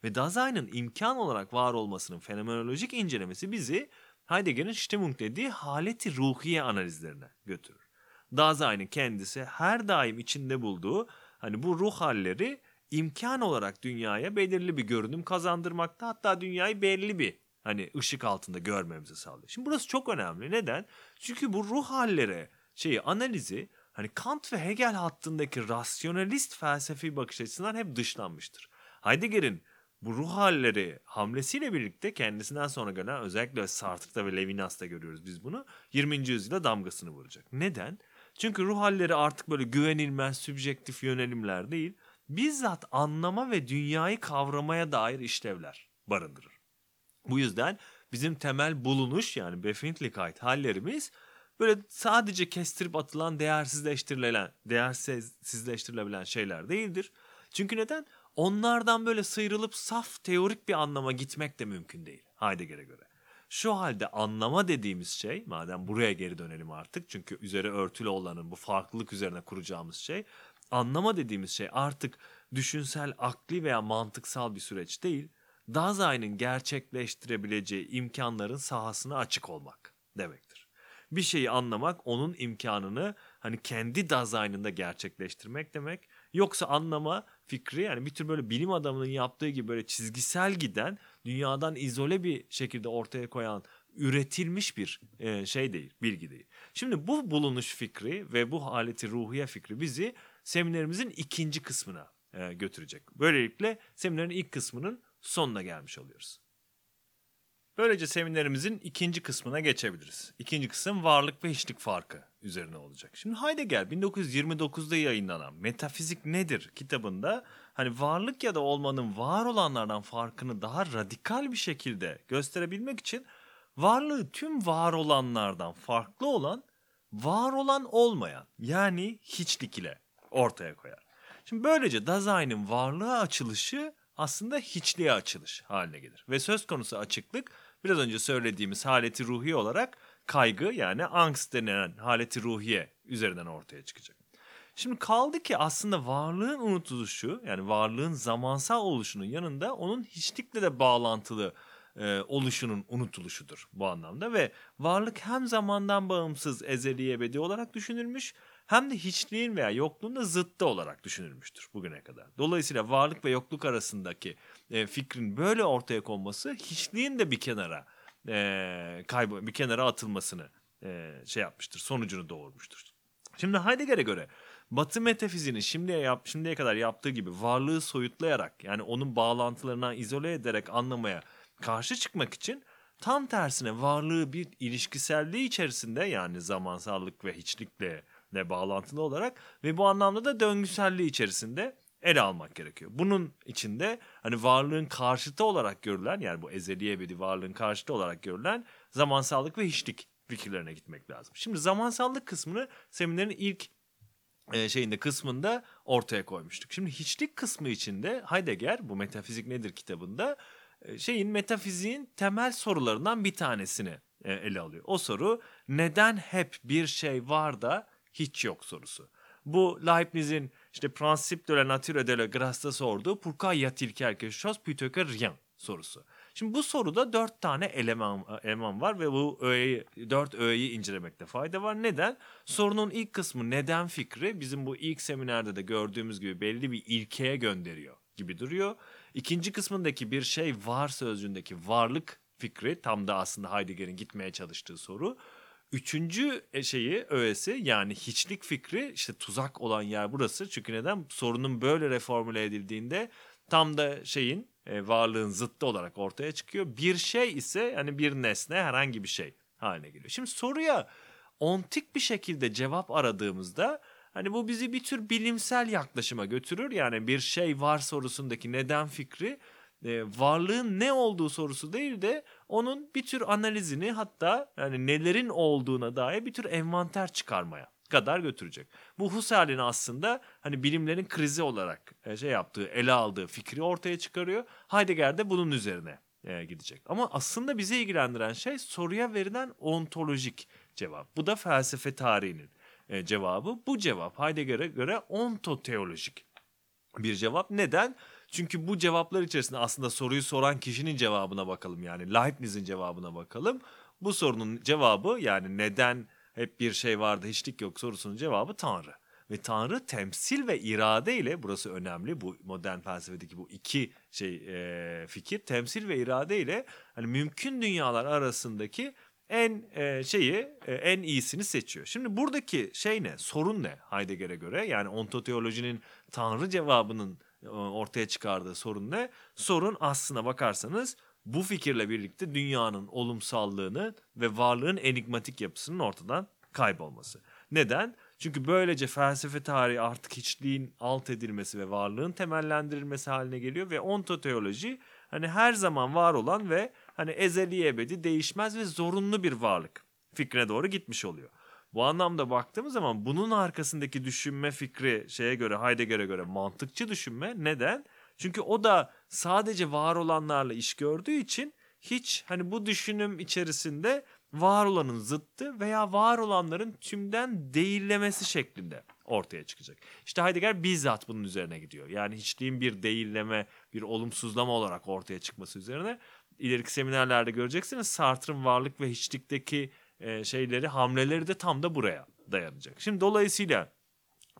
Ve Dasein'in imkan olarak var olmasının fenomenolojik incelemesi bizi Heidegger'in Stimmung dediği haleti ruhiye analizlerine götürür. Dasein'in kendisi her daim içinde bulduğu hani bu ruh halleri imkan olarak dünyaya belirli bir görünüm kazandırmakta hatta dünyayı belli bir hani ışık altında görmemizi sağlıyor. Şimdi burası çok önemli. Neden? Çünkü bu ruh halleri şeyi analizi hani Kant ve Hegel hattındaki rasyonalist felsefi bakış açısından hep dışlanmıştır. Heidegger'in bu ruh halleri hamlesiyle birlikte kendisinden sonra gelen özellikle Sartre'da ve Levinas'ta görüyoruz biz bunu 20. yüzyılda damgasını vuracak. Neden? Çünkü ruh halleri artık böyle güvenilmez, sübjektif yönelimler değil, bizzat anlama ve dünyayı kavramaya dair işlevler barındırır. Bu yüzden bizim temel bulunuş yani Befindlichkeit hallerimiz böyle sadece kestirip atılan değersizleştirilen, değersizleştirilebilen şeyler değildir. Çünkü neden? Onlardan böyle sıyrılıp saf teorik bir anlama gitmek de mümkün değil Heidegger'e göre. Şu halde anlama dediğimiz şey, madem buraya geri dönelim artık çünkü üzeri örtülü olanın bu farklılık üzerine kuracağımız şey, anlama dediğimiz şey artık düşünsel, akli veya mantıksal bir süreç değil, Dasein'in gerçekleştirebileceği imkanların sahasına açık olmak demektir. Bir şeyi anlamak onun imkanını hani kendi Dasein'ında gerçekleştirmek demek. Yoksa anlama fikri yani bir tür böyle bilim adamının yaptığı gibi böyle çizgisel giden dünyadan izole bir şekilde ortaya koyan üretilmiş bir e, şey değil, bilgi değil. Şimdi bu bulunuş fikri ve bu haleti ruhiye fikri bizi seminerimizin ikinci kısmına e, götürecek. Böylelikle seminerin ilk kısmının sonuna gelmiş oluyoruz. Böylece seminerimizin ikinci kısmına geçebiliriz. İkinci kısım varlık ve hiçlik farkı üzerine olacak. Şimdi Heidegger 1929'da yayınlanan Metafizik Nedir kitabında hani varlık ya da olmanın var olanlardan farkını daha radikal bir şekilde gösterebilmek için varlığı tüm var olanlardan farklı olan var olan olmayan yani hiçlik ile ortaya koyar. Şimdi böylece Dasein'in varlığa açılışı aslında hiçliğe açılış haline gelir. Ve söz konusu açıklık biraz önce söylediğimiz haleti ruhi olarak kaygı yani angst denen haleti ruhiye üzerinden ortaya çıkacak. Şimdi kaldı ki aslında varlığın unutuluşu yani varlığın zamansal oluşunun yanında onun hiçlikle de bağlantılı e, oluşunun unutuluşudur bu anlamda ve varlık hem zamandan bağımsız ezeli ebedi olarak düşünülmüş hem de hiçliğin veya yokluğun da zıttı olarak düşünülmüştür bugüne kadar. Dolayısıyla varlık ve yokluk arasındaki e, fikrin böyle ortaya konması hiçliğin de bir kenara e, kaybı bir kenara atılmasını e, şey yapmıştır, sonucunu doğurmuştur. Şimdi Heidegger'e göre Batı metafizinin şimdiye yap, şimdiye kadar yaptığı gibi varlığı soyutlayarak yani onun bağlantılarından izole ederek anlamaya karşı çıkmak için tam tersine varlığı bir ilişkiselliği içerisinde yani zamansallık ve hiçlikle bağlantılı olarak ve bu anlamda da döngüselliği içerisinde ele almak gerekiyor. Bunun içinde hani varlığın karşıtı olarak görülen yani bu ezeli ebedi varlığın karşıtı olarak görülen zamansallık ve hiçlik fikirlerine gitmek lazım. Şimdi zamansallık kısmını seminerin ilk e, şeyinde kısmında ortaya koymuştuk. Şimdi hiçlik kısmı içinde Heidegger bu metafizik nedir kitabında e, şeyin metafiziğin temel sorularından bir tanesini e, ele alıyor. O soru neden hep bir şey var da hiç yok sorusu. Bu Leibniz'in işte Principe de la nature de la grâce'da sorduğu Pourquoi y a-t-il quelque chose plutôt que rien sorusu. Şimdi bu soruda dört tane eleman, eleman var ve bu öğeyi, dört öğeyi incelemekte fayda var. Neden? Sorunun ilk kısmı neden fikri bizim bu ilk seminerde de gördüğümüz gibi belli bir ilkeye gönderiyor gibi duruyor. İkinci kısmındaki bir şey var sözcüğündeki varlık fikri tam da aslında Heidegger'in gitmeye çalıştığı soru. Üçüncü e, şeyi öğesi yani hiçlik fikri işte tuzak olan yer burası. Çünkü neden? Sorunun böyle reformüle edildiğinde tam da şeyin e, varlığın zıttı olarak ortaya çıkıyor. Bir şey ise hani bir nesne herhangi bir şey haline geliyor. Şimdi soruya ontik bir şekilde cevap aradığımızda hani bu bizi bir tür bilimsel yaklaşıma götürür. Yani bir şey var sorusundaki neden fikri e, varlığın ne olduğu sorusu değil de onun bir tür analizini hatta yani nelerin olduğuna dair bir tür envanter çıkarmaya kadar götürecek. Bu Husserl'in aslında hani bilimlerin krizi olarak e, şey yaptığı, ele aldığı fikri ortaya çıkarıyor. Heidegger de bunun üzerine e, gidecek. Ama aslında bizi ilgilendiren şey soruya verilen ontolojik cevap. Bu da felsefe tarihinin e, cevabı. Bu cevap Heidegger'e göre ontoteolojik bir cevap. Neden? Çünkü bu cevaplar içerisinde aslında soruyu soran kişinin cevabına bakalım. Yani Leibniz'in cevabına bakalım. Bu sorunun cevabı yani neden hep bir şey vardı hiçlik yok sorusunun cevabı Tanrı. Ve Tanrı temsil ve irade ile burası önemli bu modern felsefedeki bu iki şey e, fikir temsil ve irade ile hani mümkün dünyalar arasındaki en e, şeyi e, en iyisini seçiyor. Şimdi buradaki şey ne? Sorun ne Heidegger'e göre? Yani ontoteolojinin Tanrı cevabının ortaya çıkardığı sorun ne? Sorun aslına bakarsanız bu fikirle birlikte dünyanın olumsallığını ve varlığın enigmatik yapısının ortadan kaybolması. Neden? Çünkü böylece felsefe tarihi artık hiçliğin alt edilmesi ve varlığın temellendirilmesi haline geliyor ve ontoteoloji hani her zaman var olan ve hani ezeli ebedi değişmez ve zorunlu bir varlık fikrine doğru gitmiş oluyor. Bu anlamda baktığımız zaman bunun arkasındaki düşünme fikri şeye göre Heidegger'e göre mantıkçı düşünme. Neden? Çünkü o da sadece var olanlarla iş gördüğü için hiç hani bu düşünüm içerisinde var olanın zıttı veya var olanların tümden değillemesi şeklinde ortaya çıkacak. İşte Heidegger bizzat bunun üzerine gidiyor. Yani hiçliğin bir değilleme, bir olumsuzlama olarak ortaya çıkması üzerine. ileriki seminerlerde göreceksiniz Sartre'ın varlık ve hiçlikteki e, şeyleri, hamleleri de tam da buraya dayanacak. Şimdi dolayısıyla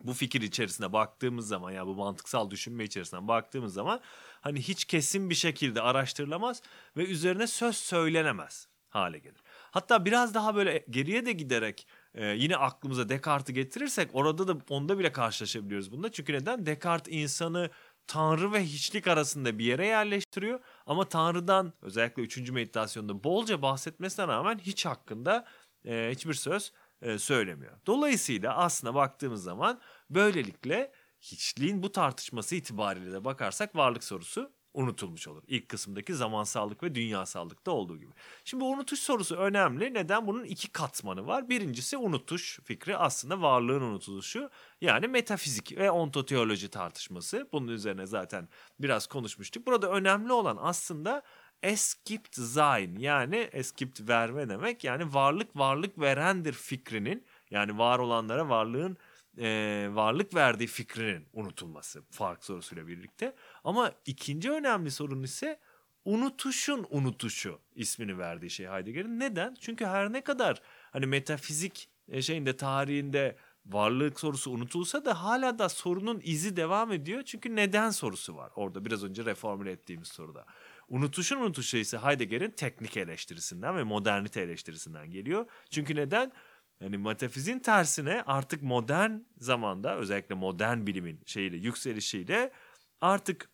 bu fikir içerisine baktığımız zaman ya bu mantıksal düşünme içerisine baktığımız zaman hani hiç kesin bir şekilde araştırılamaz ve üzerine söz söylenemez hale gelir. Hatta biraz daha böyle geriye de giderek e, yine aklımıza Descartes'i getirirsek orada da onda bile karşılaşabiliyoruz bunda. Çünkü neden? Descartes insanı Tanrı ve hiçlik arasında bir yere yerleştiriyor. Ama Tanrı'dan özellikle 3. meditasyonda bolca bahsetmesine rağmen hiç hakkında e, hiçbir söz e, söylemiyor. Dolayısıyla aslına baktığımız zaman böylelikle hiçliğin bu tartışması itibariyle de bakarsak varlık sorusu unutulmuş olur. İlk kısımdaki zamansallık ve dünyasallıkta olduğu gibi. Şimdi bu unutuş sorusu önemli. Neden? Bunun iki katmanı var. Birincisi unutuş fikri aslında varlığın unutuluşu. Yani metafizik ve ontoteoloji tartışması. Bunun üzerine zaten biraz konuşmuştuk. Burada önemli olan aslında es gibt sein yani es gibt verme demek. Yani varlık varlık verendir fikrinin yani var olanlara varlığın e, varlık verdiği fikrinin unutulması fark sorusuyla birlikte. Ama ikinci önemli sorun ise unutuşun unutuşu ismini verdiği şey Heidegger'in. Neden? Çünkü her ne kadar hani metafizik şeyinde tarihinde varlık sorusu unutulsa da hala da sorunun izi devam ediyor. Çünkü neden sorusu var orada biraz önce reformüle ettiğimiz soruda. Unutuşun unutuşu ise Heidegger'in teknik eleştirisinden ve modernite eleştirisinden geliyor. Çünkü neden? Yani metafizin tersine artık modern zamanda özellikle modern bilimin şeyiyle yükselişiyle artık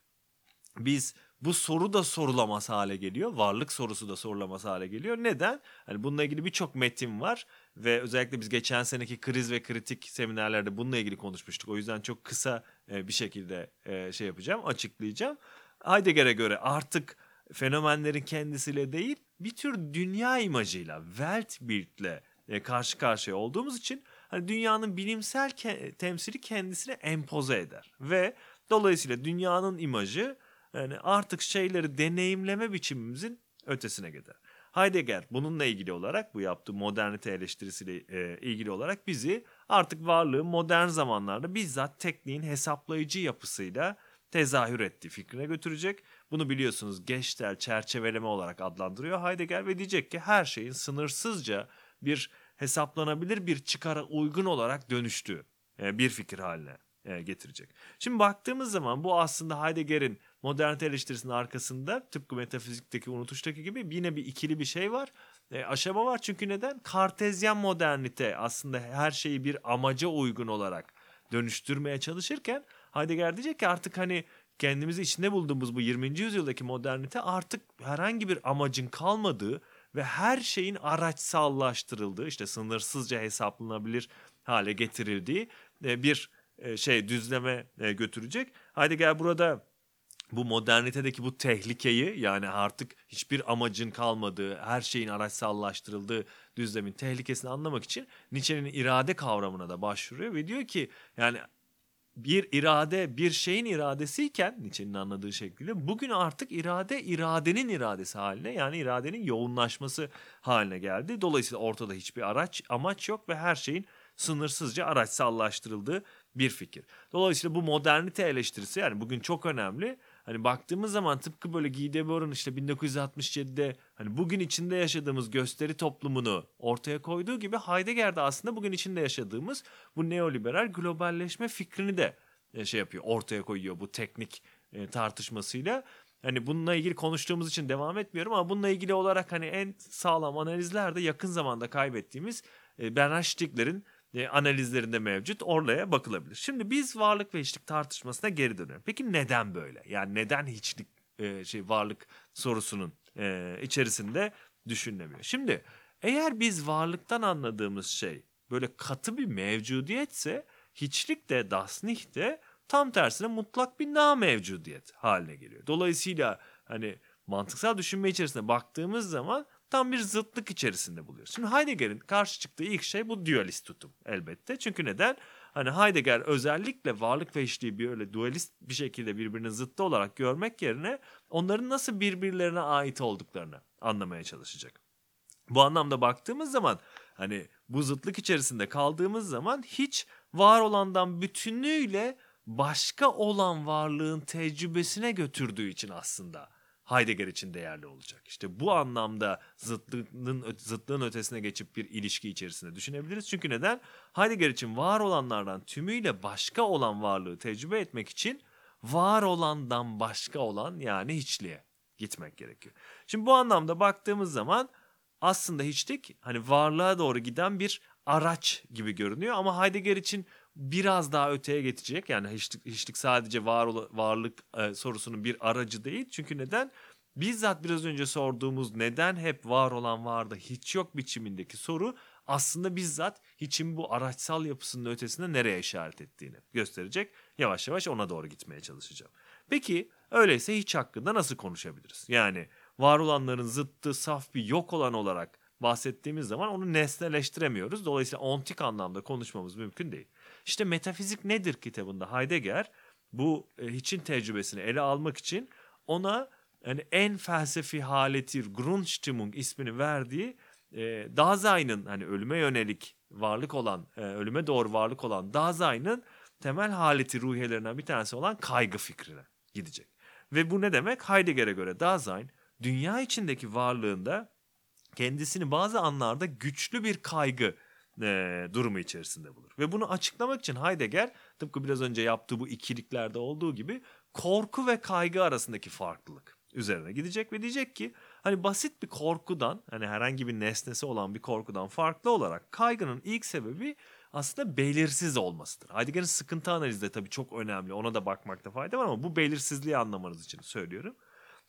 biz bu soru da sorulamaz hale geliyor. Varlık sorusu da sorulamaz hale geliyor. Neden? Hani bununla ilgili birçok metin var ve özellikle biz geçen seneki kriz ve kritik seminerlerde bununla ilgili konuşmuştuk. O yüzden çok kısa e, bir şekilde e, şey yapacağım, açıklayacağım. Heidegger'e göre artık fenomenlerin kendisiyle değil, bir tür dünya imajıyla, Weltbild'le e, karşı karşıya olduğumuz için hani dünyanın bilimsel ke- temsili kendisine empoze eder ve dolayısıyla dünyanın imajı yani artık şeyleri deneyimleme biçimimizin ötesine gider. Heidegger bununla ilgili olarak bu yaptığı modernite eleştirisiyle e, ilgili olarak bizi artık varlığı modern zamanlarda bizzat tekniğin hesaplayıcı yapısıyla tezahür ettiği fikrine götürecek. Bunu biliyorsunuz Geçtel çerçeveleme olarak adlandırıyor Heidegger ve diyecek ki her şeyin sınırsızca bir hesaplanabilir bir çıkara uygun olarak dönüştüğü e, bir fikir haline e, getirecek. Şimdi baktığımız zaman bu aslında Heidegger'in modernite eleştirisinin arkasında tıpkı metafizikteki unutuştaki gibi yine bir ikili bir şey var. E, aşama var çünkü neden? Kartezyen modernite aslında her şeyi bir amaca uygun olarak dönüştürmeye çalışırken Heidegger diyecek ki artık hani kendimizi içinde bulduğumuz bu 20. yüzyıldaki modernite artık herhangi bir amacın kalmadığı ve her şeyin araçsallaştırıldığı işte sınırsızca hesaplanabilir hale getirildiği e, bir e, şey düzleme e, götürecek. Heidegger burada bu modernitedeki bu tehlikeyi yani artık hiçbir amacın kalmadığı, her şeyin araçsallaştırıldığı düzlemin tehlikesini anlamak için Nietzsche'nin irade kavramına da başvuruyor ve diyor ki yani bir irade bir şeyin iradesiyken Nietzsche'nin anladığı şekilde bugün artık irade iradenin iradesi haline yani iradenin yoğunlaşması haline geldi. Dolayısıyla ortada hiçbir araç amaç yok ve her şeyin sınırsızca araçsallaştırıldığı bir fikir. Dolayısıyla bu modernite eleştirisi yani bugün çok önemli. Hani baktığımız zaman tıpkı böyle Guy Debord'un işte 1967'de hani bugün içinde yaşadığımız gösteri toplumunu ortaya koyduğu gibi Heidegger de aslında bugün içinde yaşadığımız bu neoliberal globalleşme fikrini de e, şey yapıyor, ortaya koyuyor bu teknik e, tartışmasıyla. Hani bununla ilgili konuştuğumuz için devam etmiyorum ama bununla ilgili olarak hani en sağlam analizler de yakın zamanda kaybettiğimiz e, Bernard Stiegler'in e, analizlerinde mevcut. Oraya bakılabilir. Şimdi biz varlık ve hiçlik tartışmasına geri dönüyoruz. Peki neden böyle? Yani neden hiçlik e, şey varlık sorusunun e, içerisinde düşünülemiyor? Şimdi eğer biz varlıktan anladığımız şey böyle katı bir mevcudiyetse hiçlik de dasnih de tam tersine mutlak bir na mevcudiyet haline geliyor. Dolayısıyla hani mantıksal düşünme içerisinde baktığımız zaman tam bir zıtlık içerisinde buluyoruz. Şimdi Heidegger'in karşı çıktığı ilk şey bu dualist tutum elbette. Çünkü neden? Hani Heidegger özellikle varlık ve hiçliği bir öyle dualist bir şekilde birbirinin zıttı olarak görmek yerine onların nasıl birbirlerine ait olduklarını anlamaya çalışacak. Bu anlamda baktığımız zaman hani bu zıtlık içerisinde kaldığımız zaman hiç var olandan bütünüyle başka olan varlığın tecrübesine götürdüğü için aslında Heidegger için değerli olacak. İşte bu anlamda zıtlığın, zıtlığın ötesine geçip bir ilişki içerisinde düşünebiliriz. Çünkü neden? Heidegger için var olanlardan tümüyle başka olan varlığı tecrübe etmek için var olandan başka olan yani hiçliğe gitmek gerekiyor. Şimdi bu anlamda baktığımız zaman aslında hiçlik hani varlığa doğru giden bir araç gibi görünüyor ama Heidegger için biraz daha öteye geçecek. Yani hiçlik, hiçlik sadece var varlık e, sorusunun bir aracı değil. Çünkü neden? Bizzat biraz önce sorduğumuz neden hep var olan vardı hiç yok biçimindeki soru aslında bizzat hiçin bu araçsal yapısının ötesinde nereye işaret ettiğini gösterecek. Yavaş yavaş ona doğru gitmeye çalışacağım. Peki öyleyse hiç hakkında nasıl konuşabiliriz? Yani var olanların zıttı saf bir yok olan olarak bahsettiğimiz zaman onu nesneleştiremiyoruz. Dolayısıyla ontik anlamda konuşmamız mümkün değil. İşte Metafizik Nedir kitabında Heidegger bu e, hiçin tecrübesini ele almak için ona yani en felsefi haleti Grundstimmung ismini verdiği e, Dasein'ın hani ölüme yönelik varlık olan, e, ölüme doğru varlık olan Dasein'ın temel haleti ruhiyelerinden bir tanesi olan kaygı fikrine gidecek. Ve bu ne demek? Heidegger'e göre Dasein dünya içindeki varlığında kendisini bazı anlarda güçlü bir kaygı e, durumu içerisinde bulur. Ve bunu açıklamak için Heidegger tıpkı biraz önce yaptığı bu ikiliklerde olduğu gibi korku ve kaygı arasındaki farklılık üzerine gidecek ve diyecek ki hani basit bir korkudan hani herhangi bir nesnesi olan bir korkudan farklı olarak kaygının ilk sebebi aslında belirsiz olmasıdır. Heidegger'in sıkıntı analizi de tabii çok önemli. Ona da bakmakta fayda var ama bu belirsizliği anlamanız için söylüyorum.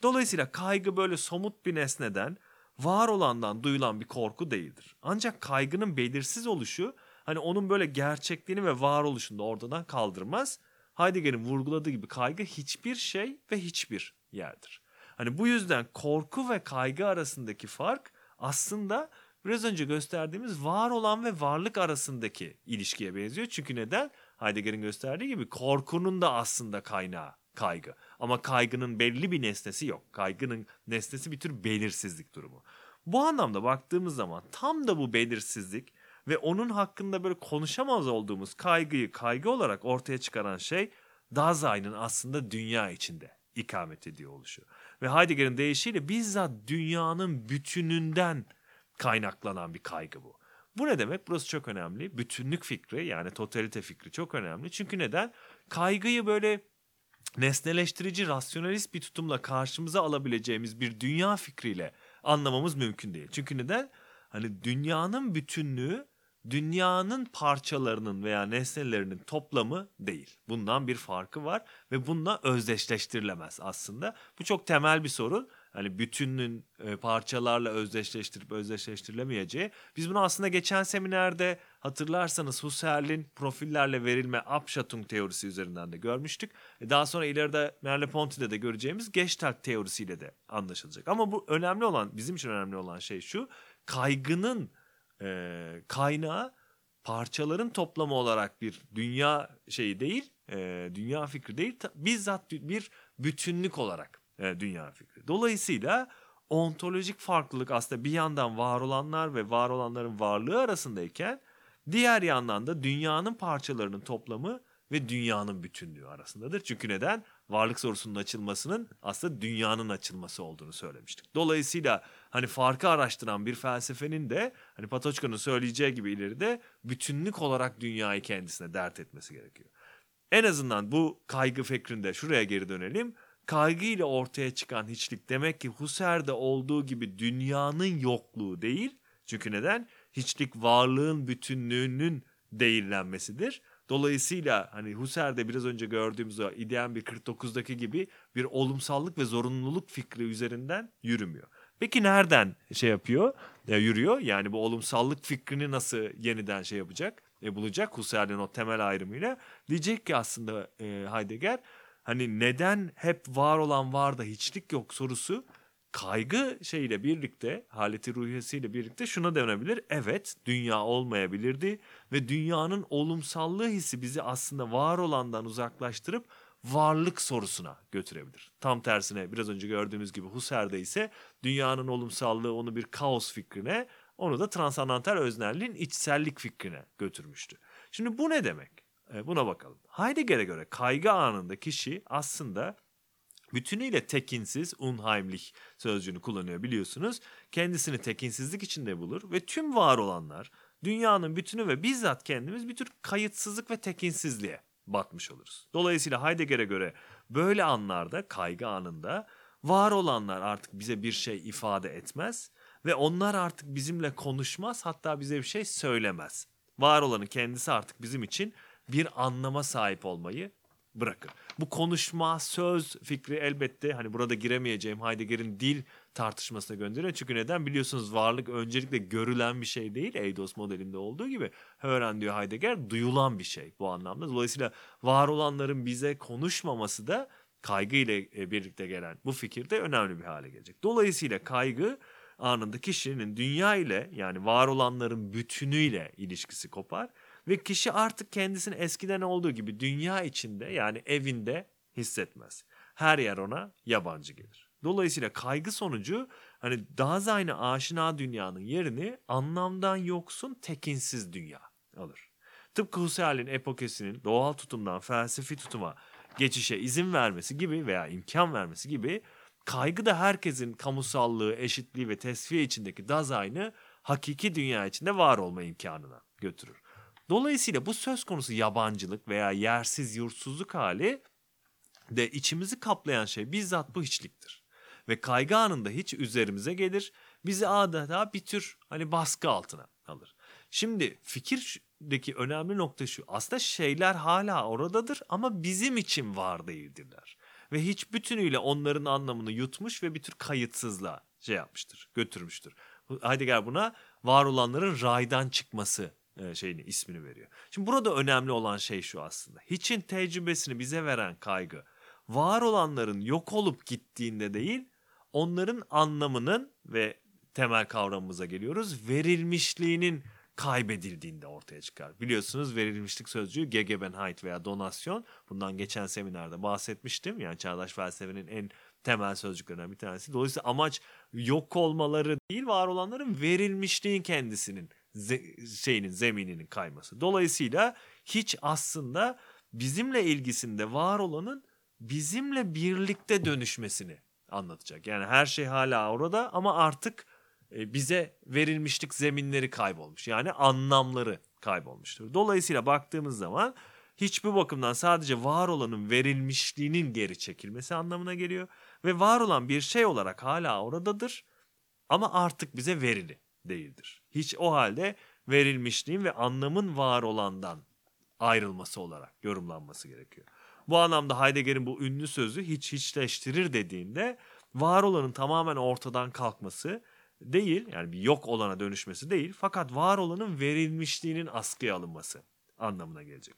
Dolayısıyla kaygı böyle somut bir nesneden, var olandan duyulan bir korku değildir. Ancak kaygının belirsiz oluşu hani onun böyle gerçekliğini ve varoluşunu da ortadan kaldırmaz. Heidegger'in vurguladığı gibi kaygı hiçbir şey ve hiçbir yerdir. Hani bu yüzden korku ve kaygı arasındaki fark aslında biraz önce gösterdiğimiz var olan ve varlık arasındaki ilişkiye benziyor. Çünkü neden? Heidegger'in gösterdiği gibi korkunun da aslında kaynağı kaygı. Ama kaygının belli bir nesnesi yok. Kaygının nesnesi bir tür belirsizlik durumu. Bu anlamda baktığımız zaman tam da bu belirsizlik ve onun hakkında böyle konuşamaz olduğumuz kaygıyı kaygı olarak ortaya çıkaran şey Dazai'nin aslında dünya içinde ikamet ediyor oluşu. Ve Heidegger'in deyişiyle bizzat dünyanın bütününden kaynaklanan bir kaygı bu. Bu ne demek? Burası çok önemli. Bütünlük fikri yani totalite fikri çok önemli. Çünkü neden? Kaygıyı böyle nesneleştirici, rasyonalist bir tutumla karşımıza alabileceğimiz bir dünya fikriyle anlamamız mümkün değil. Çünkü neden? Hani dünyanın bütünlüğü dünyanın parçalarının veya nesnelerinin toplamı değil. Bundan bir farkı var ve bununla özdeşleştirilemez aslında. Bu çok temel bir sorun. Hani bütünün e, parçalarla özdeşleştirip özdeşleştirilemeyeceği. Biz bunu aslında geçen seminerde hatırlarsanız Husserl'in profillerle verilme Abschattung teorisi üzerinden de görmüştük. E daha sonra ileride Merleau-Ponty'de de göreceğimiz Gestalt teorisiyle de anlaşılacak. Ama bu önemli olan, bizim için önemli olan şey şu. Kaygının e, kaynağı parçaların toplamı olarak bir dünya şeyi değil, e, dünya fikri değil, bizzat bir bütünlük olarak e, dünya fikri. Dolayısıyla ontolojik farklılık aslında bir yandan var olanlar ve var olanların varlığı arasındayken diğer yandan da dünyanın parçalarının toplamı ve dünyanın bütünlüğü arasındadır. Çünkü neden? Varlık sorusunun açılmasının aslında dünyanın açılması olduğunu söylemiştik. Dolayısıyla hani farkı araştıran bir felsefenin de hani Patoçka'nın söyleyeceği gibi ileride bütünlük olarak dünyayı kendisine dert etmesi gerekiyor. En azından bu kaygı fikrinde şuraya geri dönelim. Kaygı ile ortaya çıkan hiçlik demek ki Husserl'de olduğu gibi dünyanın yokluğu değil. Çünkü neden? Hiçlik varlığın bütünlüğünün değillenmesidir. Dolayısıyla hani Husserl'de biraz önce gördüğümüz o ideal bir 49'daki gibi bir olumsallık ve zorunluluk fikri üzerinden yürümüyor. Peki nereden şey yapıyor, ya yürüyor? Yani bu olumsallık fikrini nasıl yeniden şey yapacak, e, bulacak Husserl'in o temel ayrımıyla? Diyecek ki aslında e, Heidegger hani neden hep var olan var da hiçlik yok sorusu kaygı şeyle birlikte, haleti ruhiyesiyle birlikte şuna dönebilir. Evet, dünya olmayabilirdi ve dünyanın olumsallığı hissi bizi aslında var olandan uzaklaştırıp varlık sorusuna götürebilir. Tam tersine biraz önce gördüğümüz gibi Husserl'de ise dünyanın olumsallığı onu bir kaos fikrine, onu da transandantal öznelliğin içsellik fikrine götürmüştü. Şimdi bu ne demek? E, buna bakalım. Heidegger'e göre kaygı anında kişi aslında bütünüyle tekinsiz, unheimlich sözcüğünü kullanıyor biliyorsunuz. Kendisini tekinsizlik içinde bulur ve tüm var olanlar, dünyanın bütünü ve bizzat kendimiz bir tür kayıtsızlık ve tekinsizliğe batmış oluruz. Dolayısıyla Heidegger'e göre böyle anlarda, kaygı anında var olanlar artık bize bir şey ifade etmez ve onlar artık bizimle konuşmaz hatta bize bir şey söylemez. Var olanın kendisi artık bizim için bir anlama sahip olmayı bırakır. Bu konuşma, söz fikri elbette hani burada giremeyeceğim Heidegger'in dil tartışmasına gönderiyor. Çünkü neden? Biliyorsunuz varlık öncelikle görülen bir şey değil. Eidos modelinde olduğu gibi. Hören diyor Heidegger duyulan bir şey bu anlamda. Dolayısıyla var olanların bize konuşmaması da kaygı ile birlikte gelen bu fikirde önemli bir hale gelecek. Dolayısıyla kaygı anında kişinin dünya ile yani var olanların bütünüyle ilişkisi kopar ve kişi artık kendisini eskiden olduğu gibi dünya içinde yani evinde hissetmez. Her yer ona yabancı gelir. Dolayısıyla kaygı sonucu hani daha aynı aşina dünyanın yerini anlamdan yoksun tekinsiz dünya alır. Tıpkı Husserl'in epokesinin doğal tutumdan felsefi tutuma geçişe izin vermesi gibi veya imkan vermesi gibi kaygı da herkesin kamusallığı, eşitliği ve tesviye içindeki Daseyn'ı hakiki dünya içinde var olma imkanına götürür. Dolayısıyla bu söz konusu yabancılık veya yersiz yurtsuzluk hali de içimizi kaplayan şey bizzat bu hiçliktir. Ve kaygı anında hiç üzerimize gelir, bizi adeta bir tür hani baskı altına alır. Şimdi fikir buradaki önemli nokta şu. Aslında şeyler hala oradadır ama bizim için var değildirler. Ve hiç bütünüyle onların anlamını yutmuş ve bir tür kayıtsızlığa şey yapmıştır, götürmüştür. Heidegger buna var olanların raydan çıkması e, şeyini ismini veriyor. Şimdi burada önemli olan şey şu aslında. Hiçin tecrübesini bize veren kaygı var olanların yok olup gittiğinde değil, onların anlamının ve temel kavramımıza geliyoruz. Verilmişliğinin kaybedildiğinde ortaya çıkar. Biliyorsunuz verilmişlik sözcüğü Gegebenheit veya donasyon. Bundan geçen seminerde bahsetmiştim. Yani çağdaş felsefenin en temel sözcüklerinden bir tanesi. Dolayısıyla amaç yok olmaları değil, var olanların verilmişliğin kendisinin ze- şeyinin zemininin kayması. Dolayısıyla hiç aslında bizimle ilgisinde var olanın bizimle birlikte dönüşmesini anlatacak. Yani her şey hala orada ama artık e, bize verilmişlik zeminleri kaybolmuş. Yani anlamları kaybolmuştur. Dolayısıyla baktığımız zaman hiçbir bakımdan sadece var olanın verilmişliğinin geri çekilmesi anlamına geliyor. Ve var olan bir şey olarak hala oradadır ama artık bize verili değildir. Hiç o halde verilmişliğin ve anlamın var olandan ayrılması olarak yorumlanması gerekiyor. Bu anlamda Heidegger'in bu ünlü sözü hiç hiçleştirir dediğinde var olanın tamamen ortadan kalkması değil yani bir yok olana dönüşmesi değil fakat var olanın verilmişliğinin askıya alınması anlamına gelecek.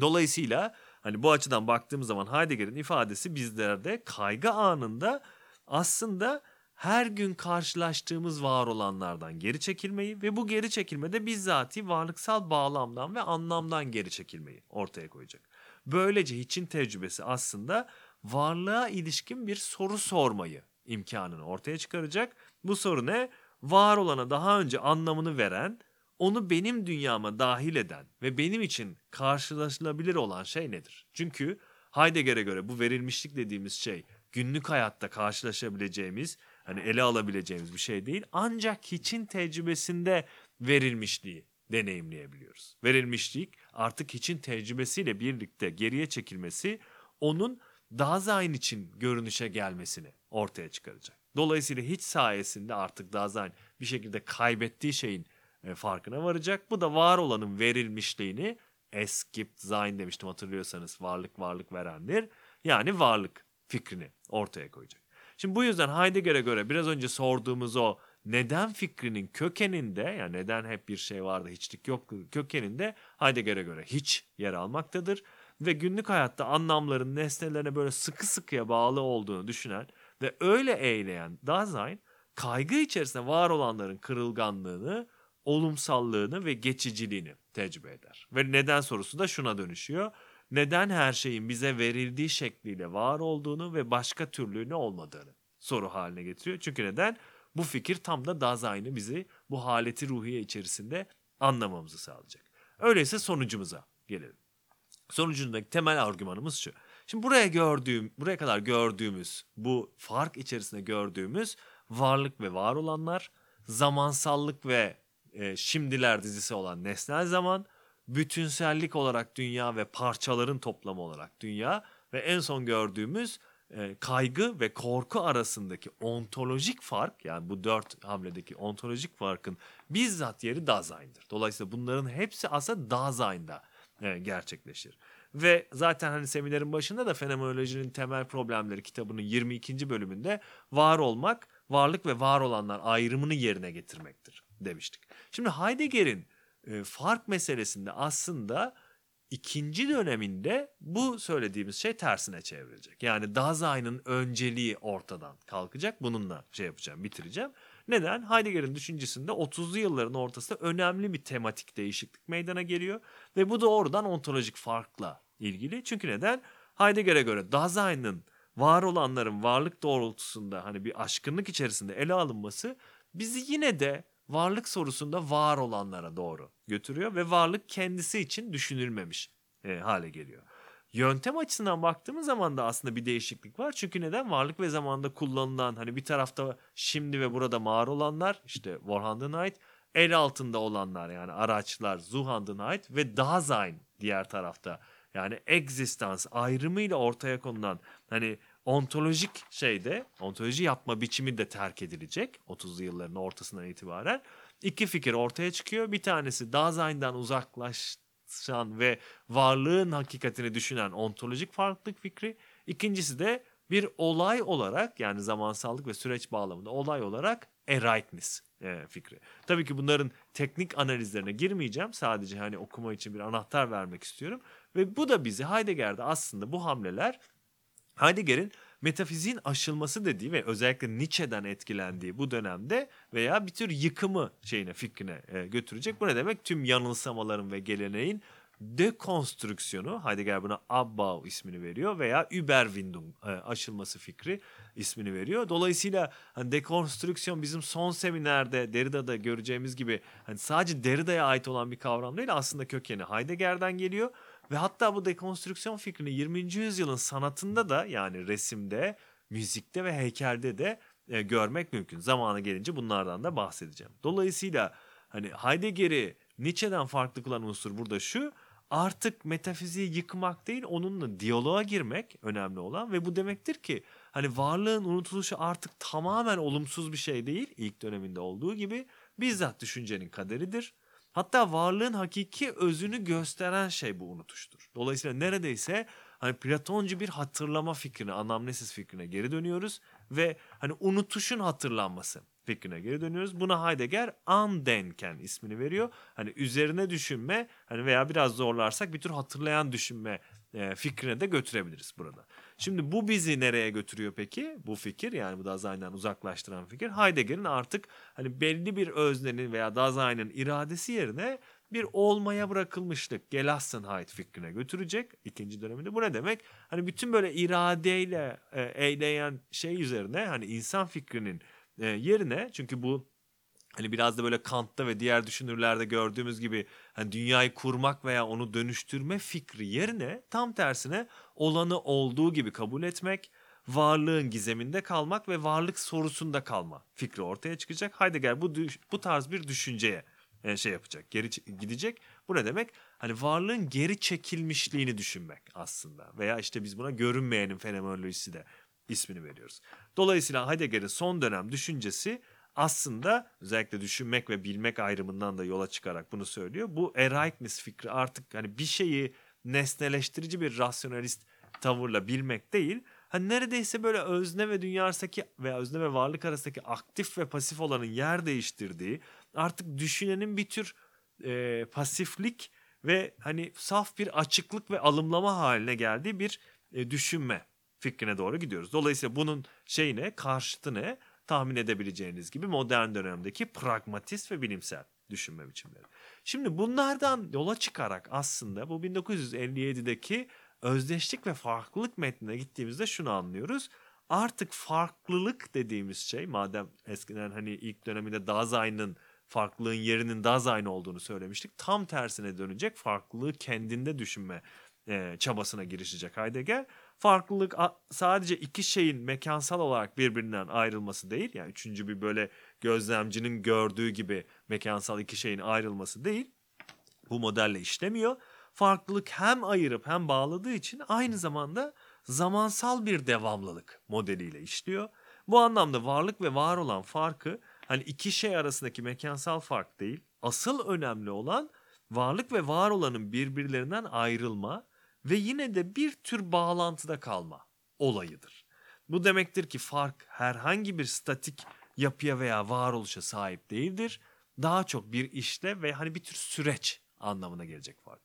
Dolayısıyla hani bu açıdan baktığımız zaman Heidegger'in ifadesi bizlerde kaygı anında aslında her gün karşılaştığımız var olanlardan geri çekilmeyi ve bu geri çekilmede bizzati varlıksal bağlamdan ve anlamdan geri çekilmeyi ortaya koyacak. Böylece hiçin tecrübesi aslında varlığa ilişkin bir soru sormayı imkanını ortaya çıkaracak. Bu soru ne? Var olana daha önce anlamını veren, onu benim dünyama dahil eden ve benim için karşılaşılabilir olan şey nedir? Çünkü Heidegger'e göre bu verilmişlik dediğimiz şey günlük hayatta karşılaşabileceğimiz, hani ele alabileceğimiz bir şey değil. Ancak hiçin tecrübesinde verilmişliği deneyimleyebiliyoruz. Verilmişlik artık hiçin tecrübesiyle birlikte geriye çekilmesi onun Dasein için görünüşe gelmesini ortaya çıkaracak. Dolayısıyla hiç sayesinde artık Dasein bir şekilde kaybettiği şeyin e, farkına varacak. Bu da var olanın verilmişliğini es gibt sein demiştim hatırlıyorsanız varlık varlık verendir. Yani varlık fikrini ortaya koyacak. Şimdi bu yüzden Heidegger'e göre biraz önce sorduğumuz o neden fikrinin kökeninde yani neden hep bir şey vardı hiçlik yok kökeninde Heidegger'e göre hiç yer almaktadır. Ve günlük hayatta anlamların nesnelerine böyle sıkı sıkıya bağlı olduğunu düşünen ve öyle eğleyen Dasein kaygı içerisinde var olanların kırılganlığını, olumsallığını ve geçiciliğini tecrübe eder. Ve neden sorusu da şuna dönüşüyor. Neden her şeyin bize verildiği şekliyle var olduğunu ve başka türlüğünü olmadığını soru haline getiriyor. Çünkü neden? Bu fikir tam da Dasein'i bizi bu haleti ruhiye içerisinde anlamamızı sağlayacak. Öyleyse sonucumuza gelelim. Sonucundaki temel argümanımız şu. Şimdi buraya gördüğüm, buraya kadar gördüğümüz bu fark içerisinde gördüğümüz varlık ve var olanlar, zamansallık ve e, şimdiler dizisi olan nesnel zaman, bütünsellik olarak dünya ve parçaların toplamı olarak dünya ve en son gördüğümüz e, kaygı ve korku arasındaki ontolojik fark yani bu dört hamledeki ontolojik farkın bizzat yeri Dasein'dir. Dolayısıyla bunların hepsi aslında Dasein'da e, gerçekleşir. Ve zaten hani seminerin başında da fenomenolojinin temel problemleri kitabının 22. bölümünde var olmak, varlık ve var olanlar ayrımını yerine getirmektir demiştik. Şimdi Heidegger'in e, fark meselesinde aslında ikinci döneminde bu söylediğimiz şey tersine çevrilecek. Yani Dasein'ın önceliği ortadan kalkacak. Bununla şey yapacağım, bitireceğim. Neden? Heidegger'in düşüncesinde 30'lu yılların ortasında önemli bir tematik değişiklik meydana geliyor. Ve bu doğrudan ontolojik farkla ilgili. Çünkü neden? Heidegger'e göre Dasein'ın var olanların varlık doğrultusunda hani bir aşkınlık içerisinde ele alınması bizi yine de varlık sorusunda var olanlara doğru götürüyor ve varlık kendisi için düşünülmemiş e, hale geliyor. Yöntem açısından baktığımız zaman da aslında bir değişiklik var. Çünkü neden? Varlık ve zamanda kullanılan hani bir tarafta şimdi ve burada var olanlar işte Vorhandenheit, el altında olanlar yani araçlar Zuhandenheit ve Dasein diğer tarafta. Yani existence ayrımıyla ortaya konulan hani ontolojik şeyde ontoloji yapma biçimi de terk edilecek 30'lu yılların ortasından itibaren iki fikir ortaya çıkıyor. Bir tanesi Dasein'den uzaklaşan ve varlığın hakikatini düşünen ontolojik farklılık fikri. İkincisi de bir olay olarak yani zamansallık ve süreç bağlamında olay olarak Ereignis e, fikri. Tabii ki bunların teknik analizlerine girmeyeceğim. Sadece hani okuma için bir anahtar vermek istiyorum. Ve bu da bizi Heidegger'de aslında bu hamleler Heidegger'in metafiziğin aşılması dediği ve özellikle Nietzsche'den etkilendiği bu dönemde veya bir tür yıkımı şeyine fikrine e, götürecek. Bu ne demek? Tüm yanılsamaların ve geleneğin dekonstrüksiyonu Heidegger buna Abbau ismini veriyor veya Überwindung e, aşılması fikri ismini veriyor. Dolayısıyla hani dekonstrüksiyon bizim son seminerde Derrida'da göreceğimiz gibi hani sadece Derrida'ya ait olan bir kavram değil aslında kökeni Heidegger'den geliyor. Ve hatta bu dekonstrüksiyon fikrini 20. yüzyılın sanatında da yani resimde, müzikte ve heykelde de e, görmek mümkün. Zamanı gelince bunlardan da bahsedeceğim. Dolayısıyla hani Heidegger'i Nietzsche'den farklı kılan unsur burada şu artık metafiziği yıkmak değil onunla diyaloğa girmek önemli olan ve bu demektir ki hani varlığın unutuluşu artık tamamen olumsuz bir şey değil ilk döneminde olduğu gibi bizzat düşüncenin kaderidir. Hatta varlığın hakiki özünü gösteren şey bu unutuştur. Dolayısıyla neredeyse hani Platoncu bir hatırlama fikrine, anamnesis fikrine geri dönüyoruz ve hani unutuşun hatırlanması fikrine geri dönüyoruz. Buna Heidegger Andenken ismini veriyor. Hani üzerine düşünme hani veya biraz zorlarsak bir tür hatırlayan düşünme fikrine de götürebiliriz burada. Şimdi bu bizi nereye götürüyor peki? Bu fikir yani bu Dasein'den uzaklaştıran fikir Heidegger'in artık hani belli bir öznenin veya Dasein'in iradesi yerine bir olmaya bırakılmışlık Gelassenheit fikrine götürecek ikinci döneminde. Bu ne demek? Hani bütün böyle iradeyle e, eyleyen şey üzerine hani insan fikrinin e, yerine çünkü bu hani biraz da böyle Kant'ta ve diğer düşünürlerde gördüğümüz gibi hani dünyayı kurmak veya onu dönüştürme fikri yerine tam tersine olanı olduğu gibi kabul etmek, varlığın gizeminde kalmak ve varlık sorusunda kalma fikri ortaya çıkacak. Heidegger bu bu tarz bir düşünceye e, şey yapacak, geri gidecek. Bu ne demek? Hani varlığın geri çekilmişliğini düşünmek aslında veya işte biz buna görünmeyenin fenomenolojisi de ismini veriyoruz. Dolayısıyla Heidegger'in son dönem düşüncesi aslında özellikle düşünmek ve bilmek ayrımından da yola çıkarak bunu söylüyor. Bu Ereignis fikri artık hani bir şeyi nesneleştirici bir rasyonalist tavırla bilmek değil. Hani neredeyse böyle özne ve dünya arasındaki veya özne ve varlık arasındaki aktif ve pasif olanın yer değiştirdiği artık düşünenin bir tür e, pasiflik ve hani saf bir açıklık ve alımlama haline geldiği bir e, düşünme fikrine doğru gidiyoruz. Dolayısıyla bunun şeyine karşıtı ne? Tahmin edebileceğiniz gibi modern dönemdeki pragmatist ve bilimsel düşünme biçimleri. Şimdi bunlardan yola çıkarak aslında bu 1957'deki özdeşlik ve farklılık metnine gittiğimizde şunu anlıyoruz. Artık farklılık dediğimiz şey madem eskiden hani ilk döneminde Dasein'ın farklılığın yerinin Dasein olduğunu söylemiştik. Tam tersine dönecek farklılığı kendinde düşünme e, çabasına girişecek Heidegger. Farklılık sadece iki şeyin mekansal olarak birbirinden ayrılması değil. Yani üçüncü bir böyle gözlemcinin gördüğü gibi mekansal iki şeyin ayrılması değil. Bu modelle işlemiyor. Farklılık hem ayırıp hem bağladığı için aynı zamanda zamansal bir devamlılık modeliyle işliyor. Bu anlamda varlık ve var olan farkı hani iki şey arasındaki mekansal fark değil. Asıl önemli olan varlık ve var olanın birbirlerinden ayrılma ve yine de bir tür bağlantıda kalma olayıdır. Bu demektir ki fark herhangi bir statik yapıya veya varoluşa sahip değildir. Daha çok bir işle ve hani bir tür süreç anlamına gelecek fark.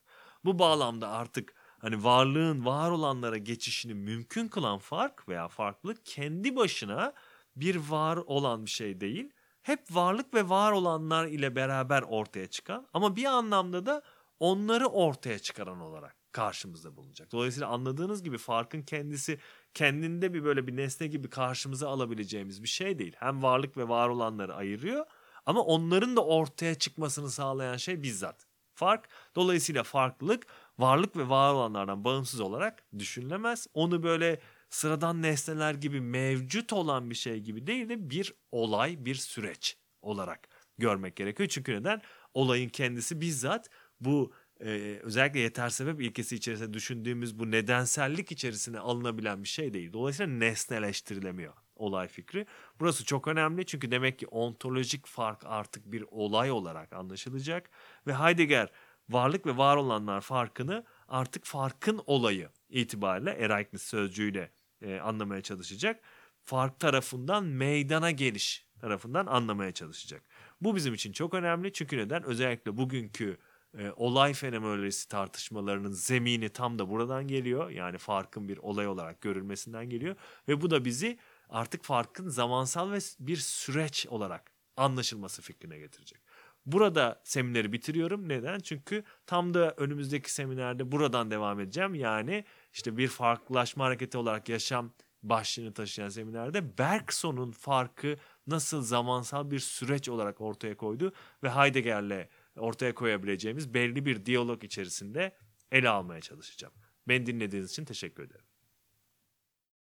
Bu bağlamda artık hani varlığın var olanlara geçişini mümkün kılan fark veya farklılık kendi başına bir var olan bir şey değil. Hep varlık ve var olanlar ile beraber ortaya çıkan ama bir anlamda da onları ortaya çıkaran olarak karşımızda bulunacak. Dolayısıyla anladığınız gibi farkın kendisi kendinde bir böyle bir nesne gibi karşımıza alabileceğimiz bir şey değil. Hem varlık ve var olanları ayırıyor ama onların da ortaya çıkmasını sağlayan şey bizzat fark. Dolayısıyla farklılık varlık ve var olanlardan bağımsız olarak düşünülemez. Onu böyle sıradan nesneler gibi mevcut olan bir şey gibi değil de bir olay, bir süreç olarak görmek gerekiyor. Çünkü neden? Olayın kendisi bizzat bu e, özellikle yeter sebep ilkesi içerisinde düşündüğümüz bu nedensellik içerisine alınabilen bir şey değil. Dolayısıyla nesneleştirilemiyor olay fikri. Burası çok önemli çünkü demek ki ontolojik fark artık bir olay olarak anlaşılacak ve Heidegger varlık ve var olanlar farkını artık farkın olayı itibariyle Ereignis sözcüğüyle e, anlamaya çalışacak. Fark tarafından meydana geliş tarafından anlamaya çalışacak. Bu bizim için çok önemli çünkü neden? Özellikle bugünkü e, olay fenomenolojisi tartışmalarının zemini tam da buradan geliyor. Yani farkın bir olay olarak görülmesinden geliyor ve bu da bizi artık farkın zamansal ve bir süreç olarak anlaşılması fikrine getirecek. Burada semineri bitiriyorum. Neden? Çünkü tam da önümüzdeki seminerde buradan devam edeceğim. Yani işte bir farklılaşma hareketi olarak yaşam başlığını taşıyan seminerde Bergson'un farkı nasıl zamansal bir süreç olarak ortaya koydu ve Heidegger'le ortaya koyabileceğimiz belli bir diyalog içerisinde ele almaya çalışacağım. Beni dinlediğiniz için teşekkür ederim.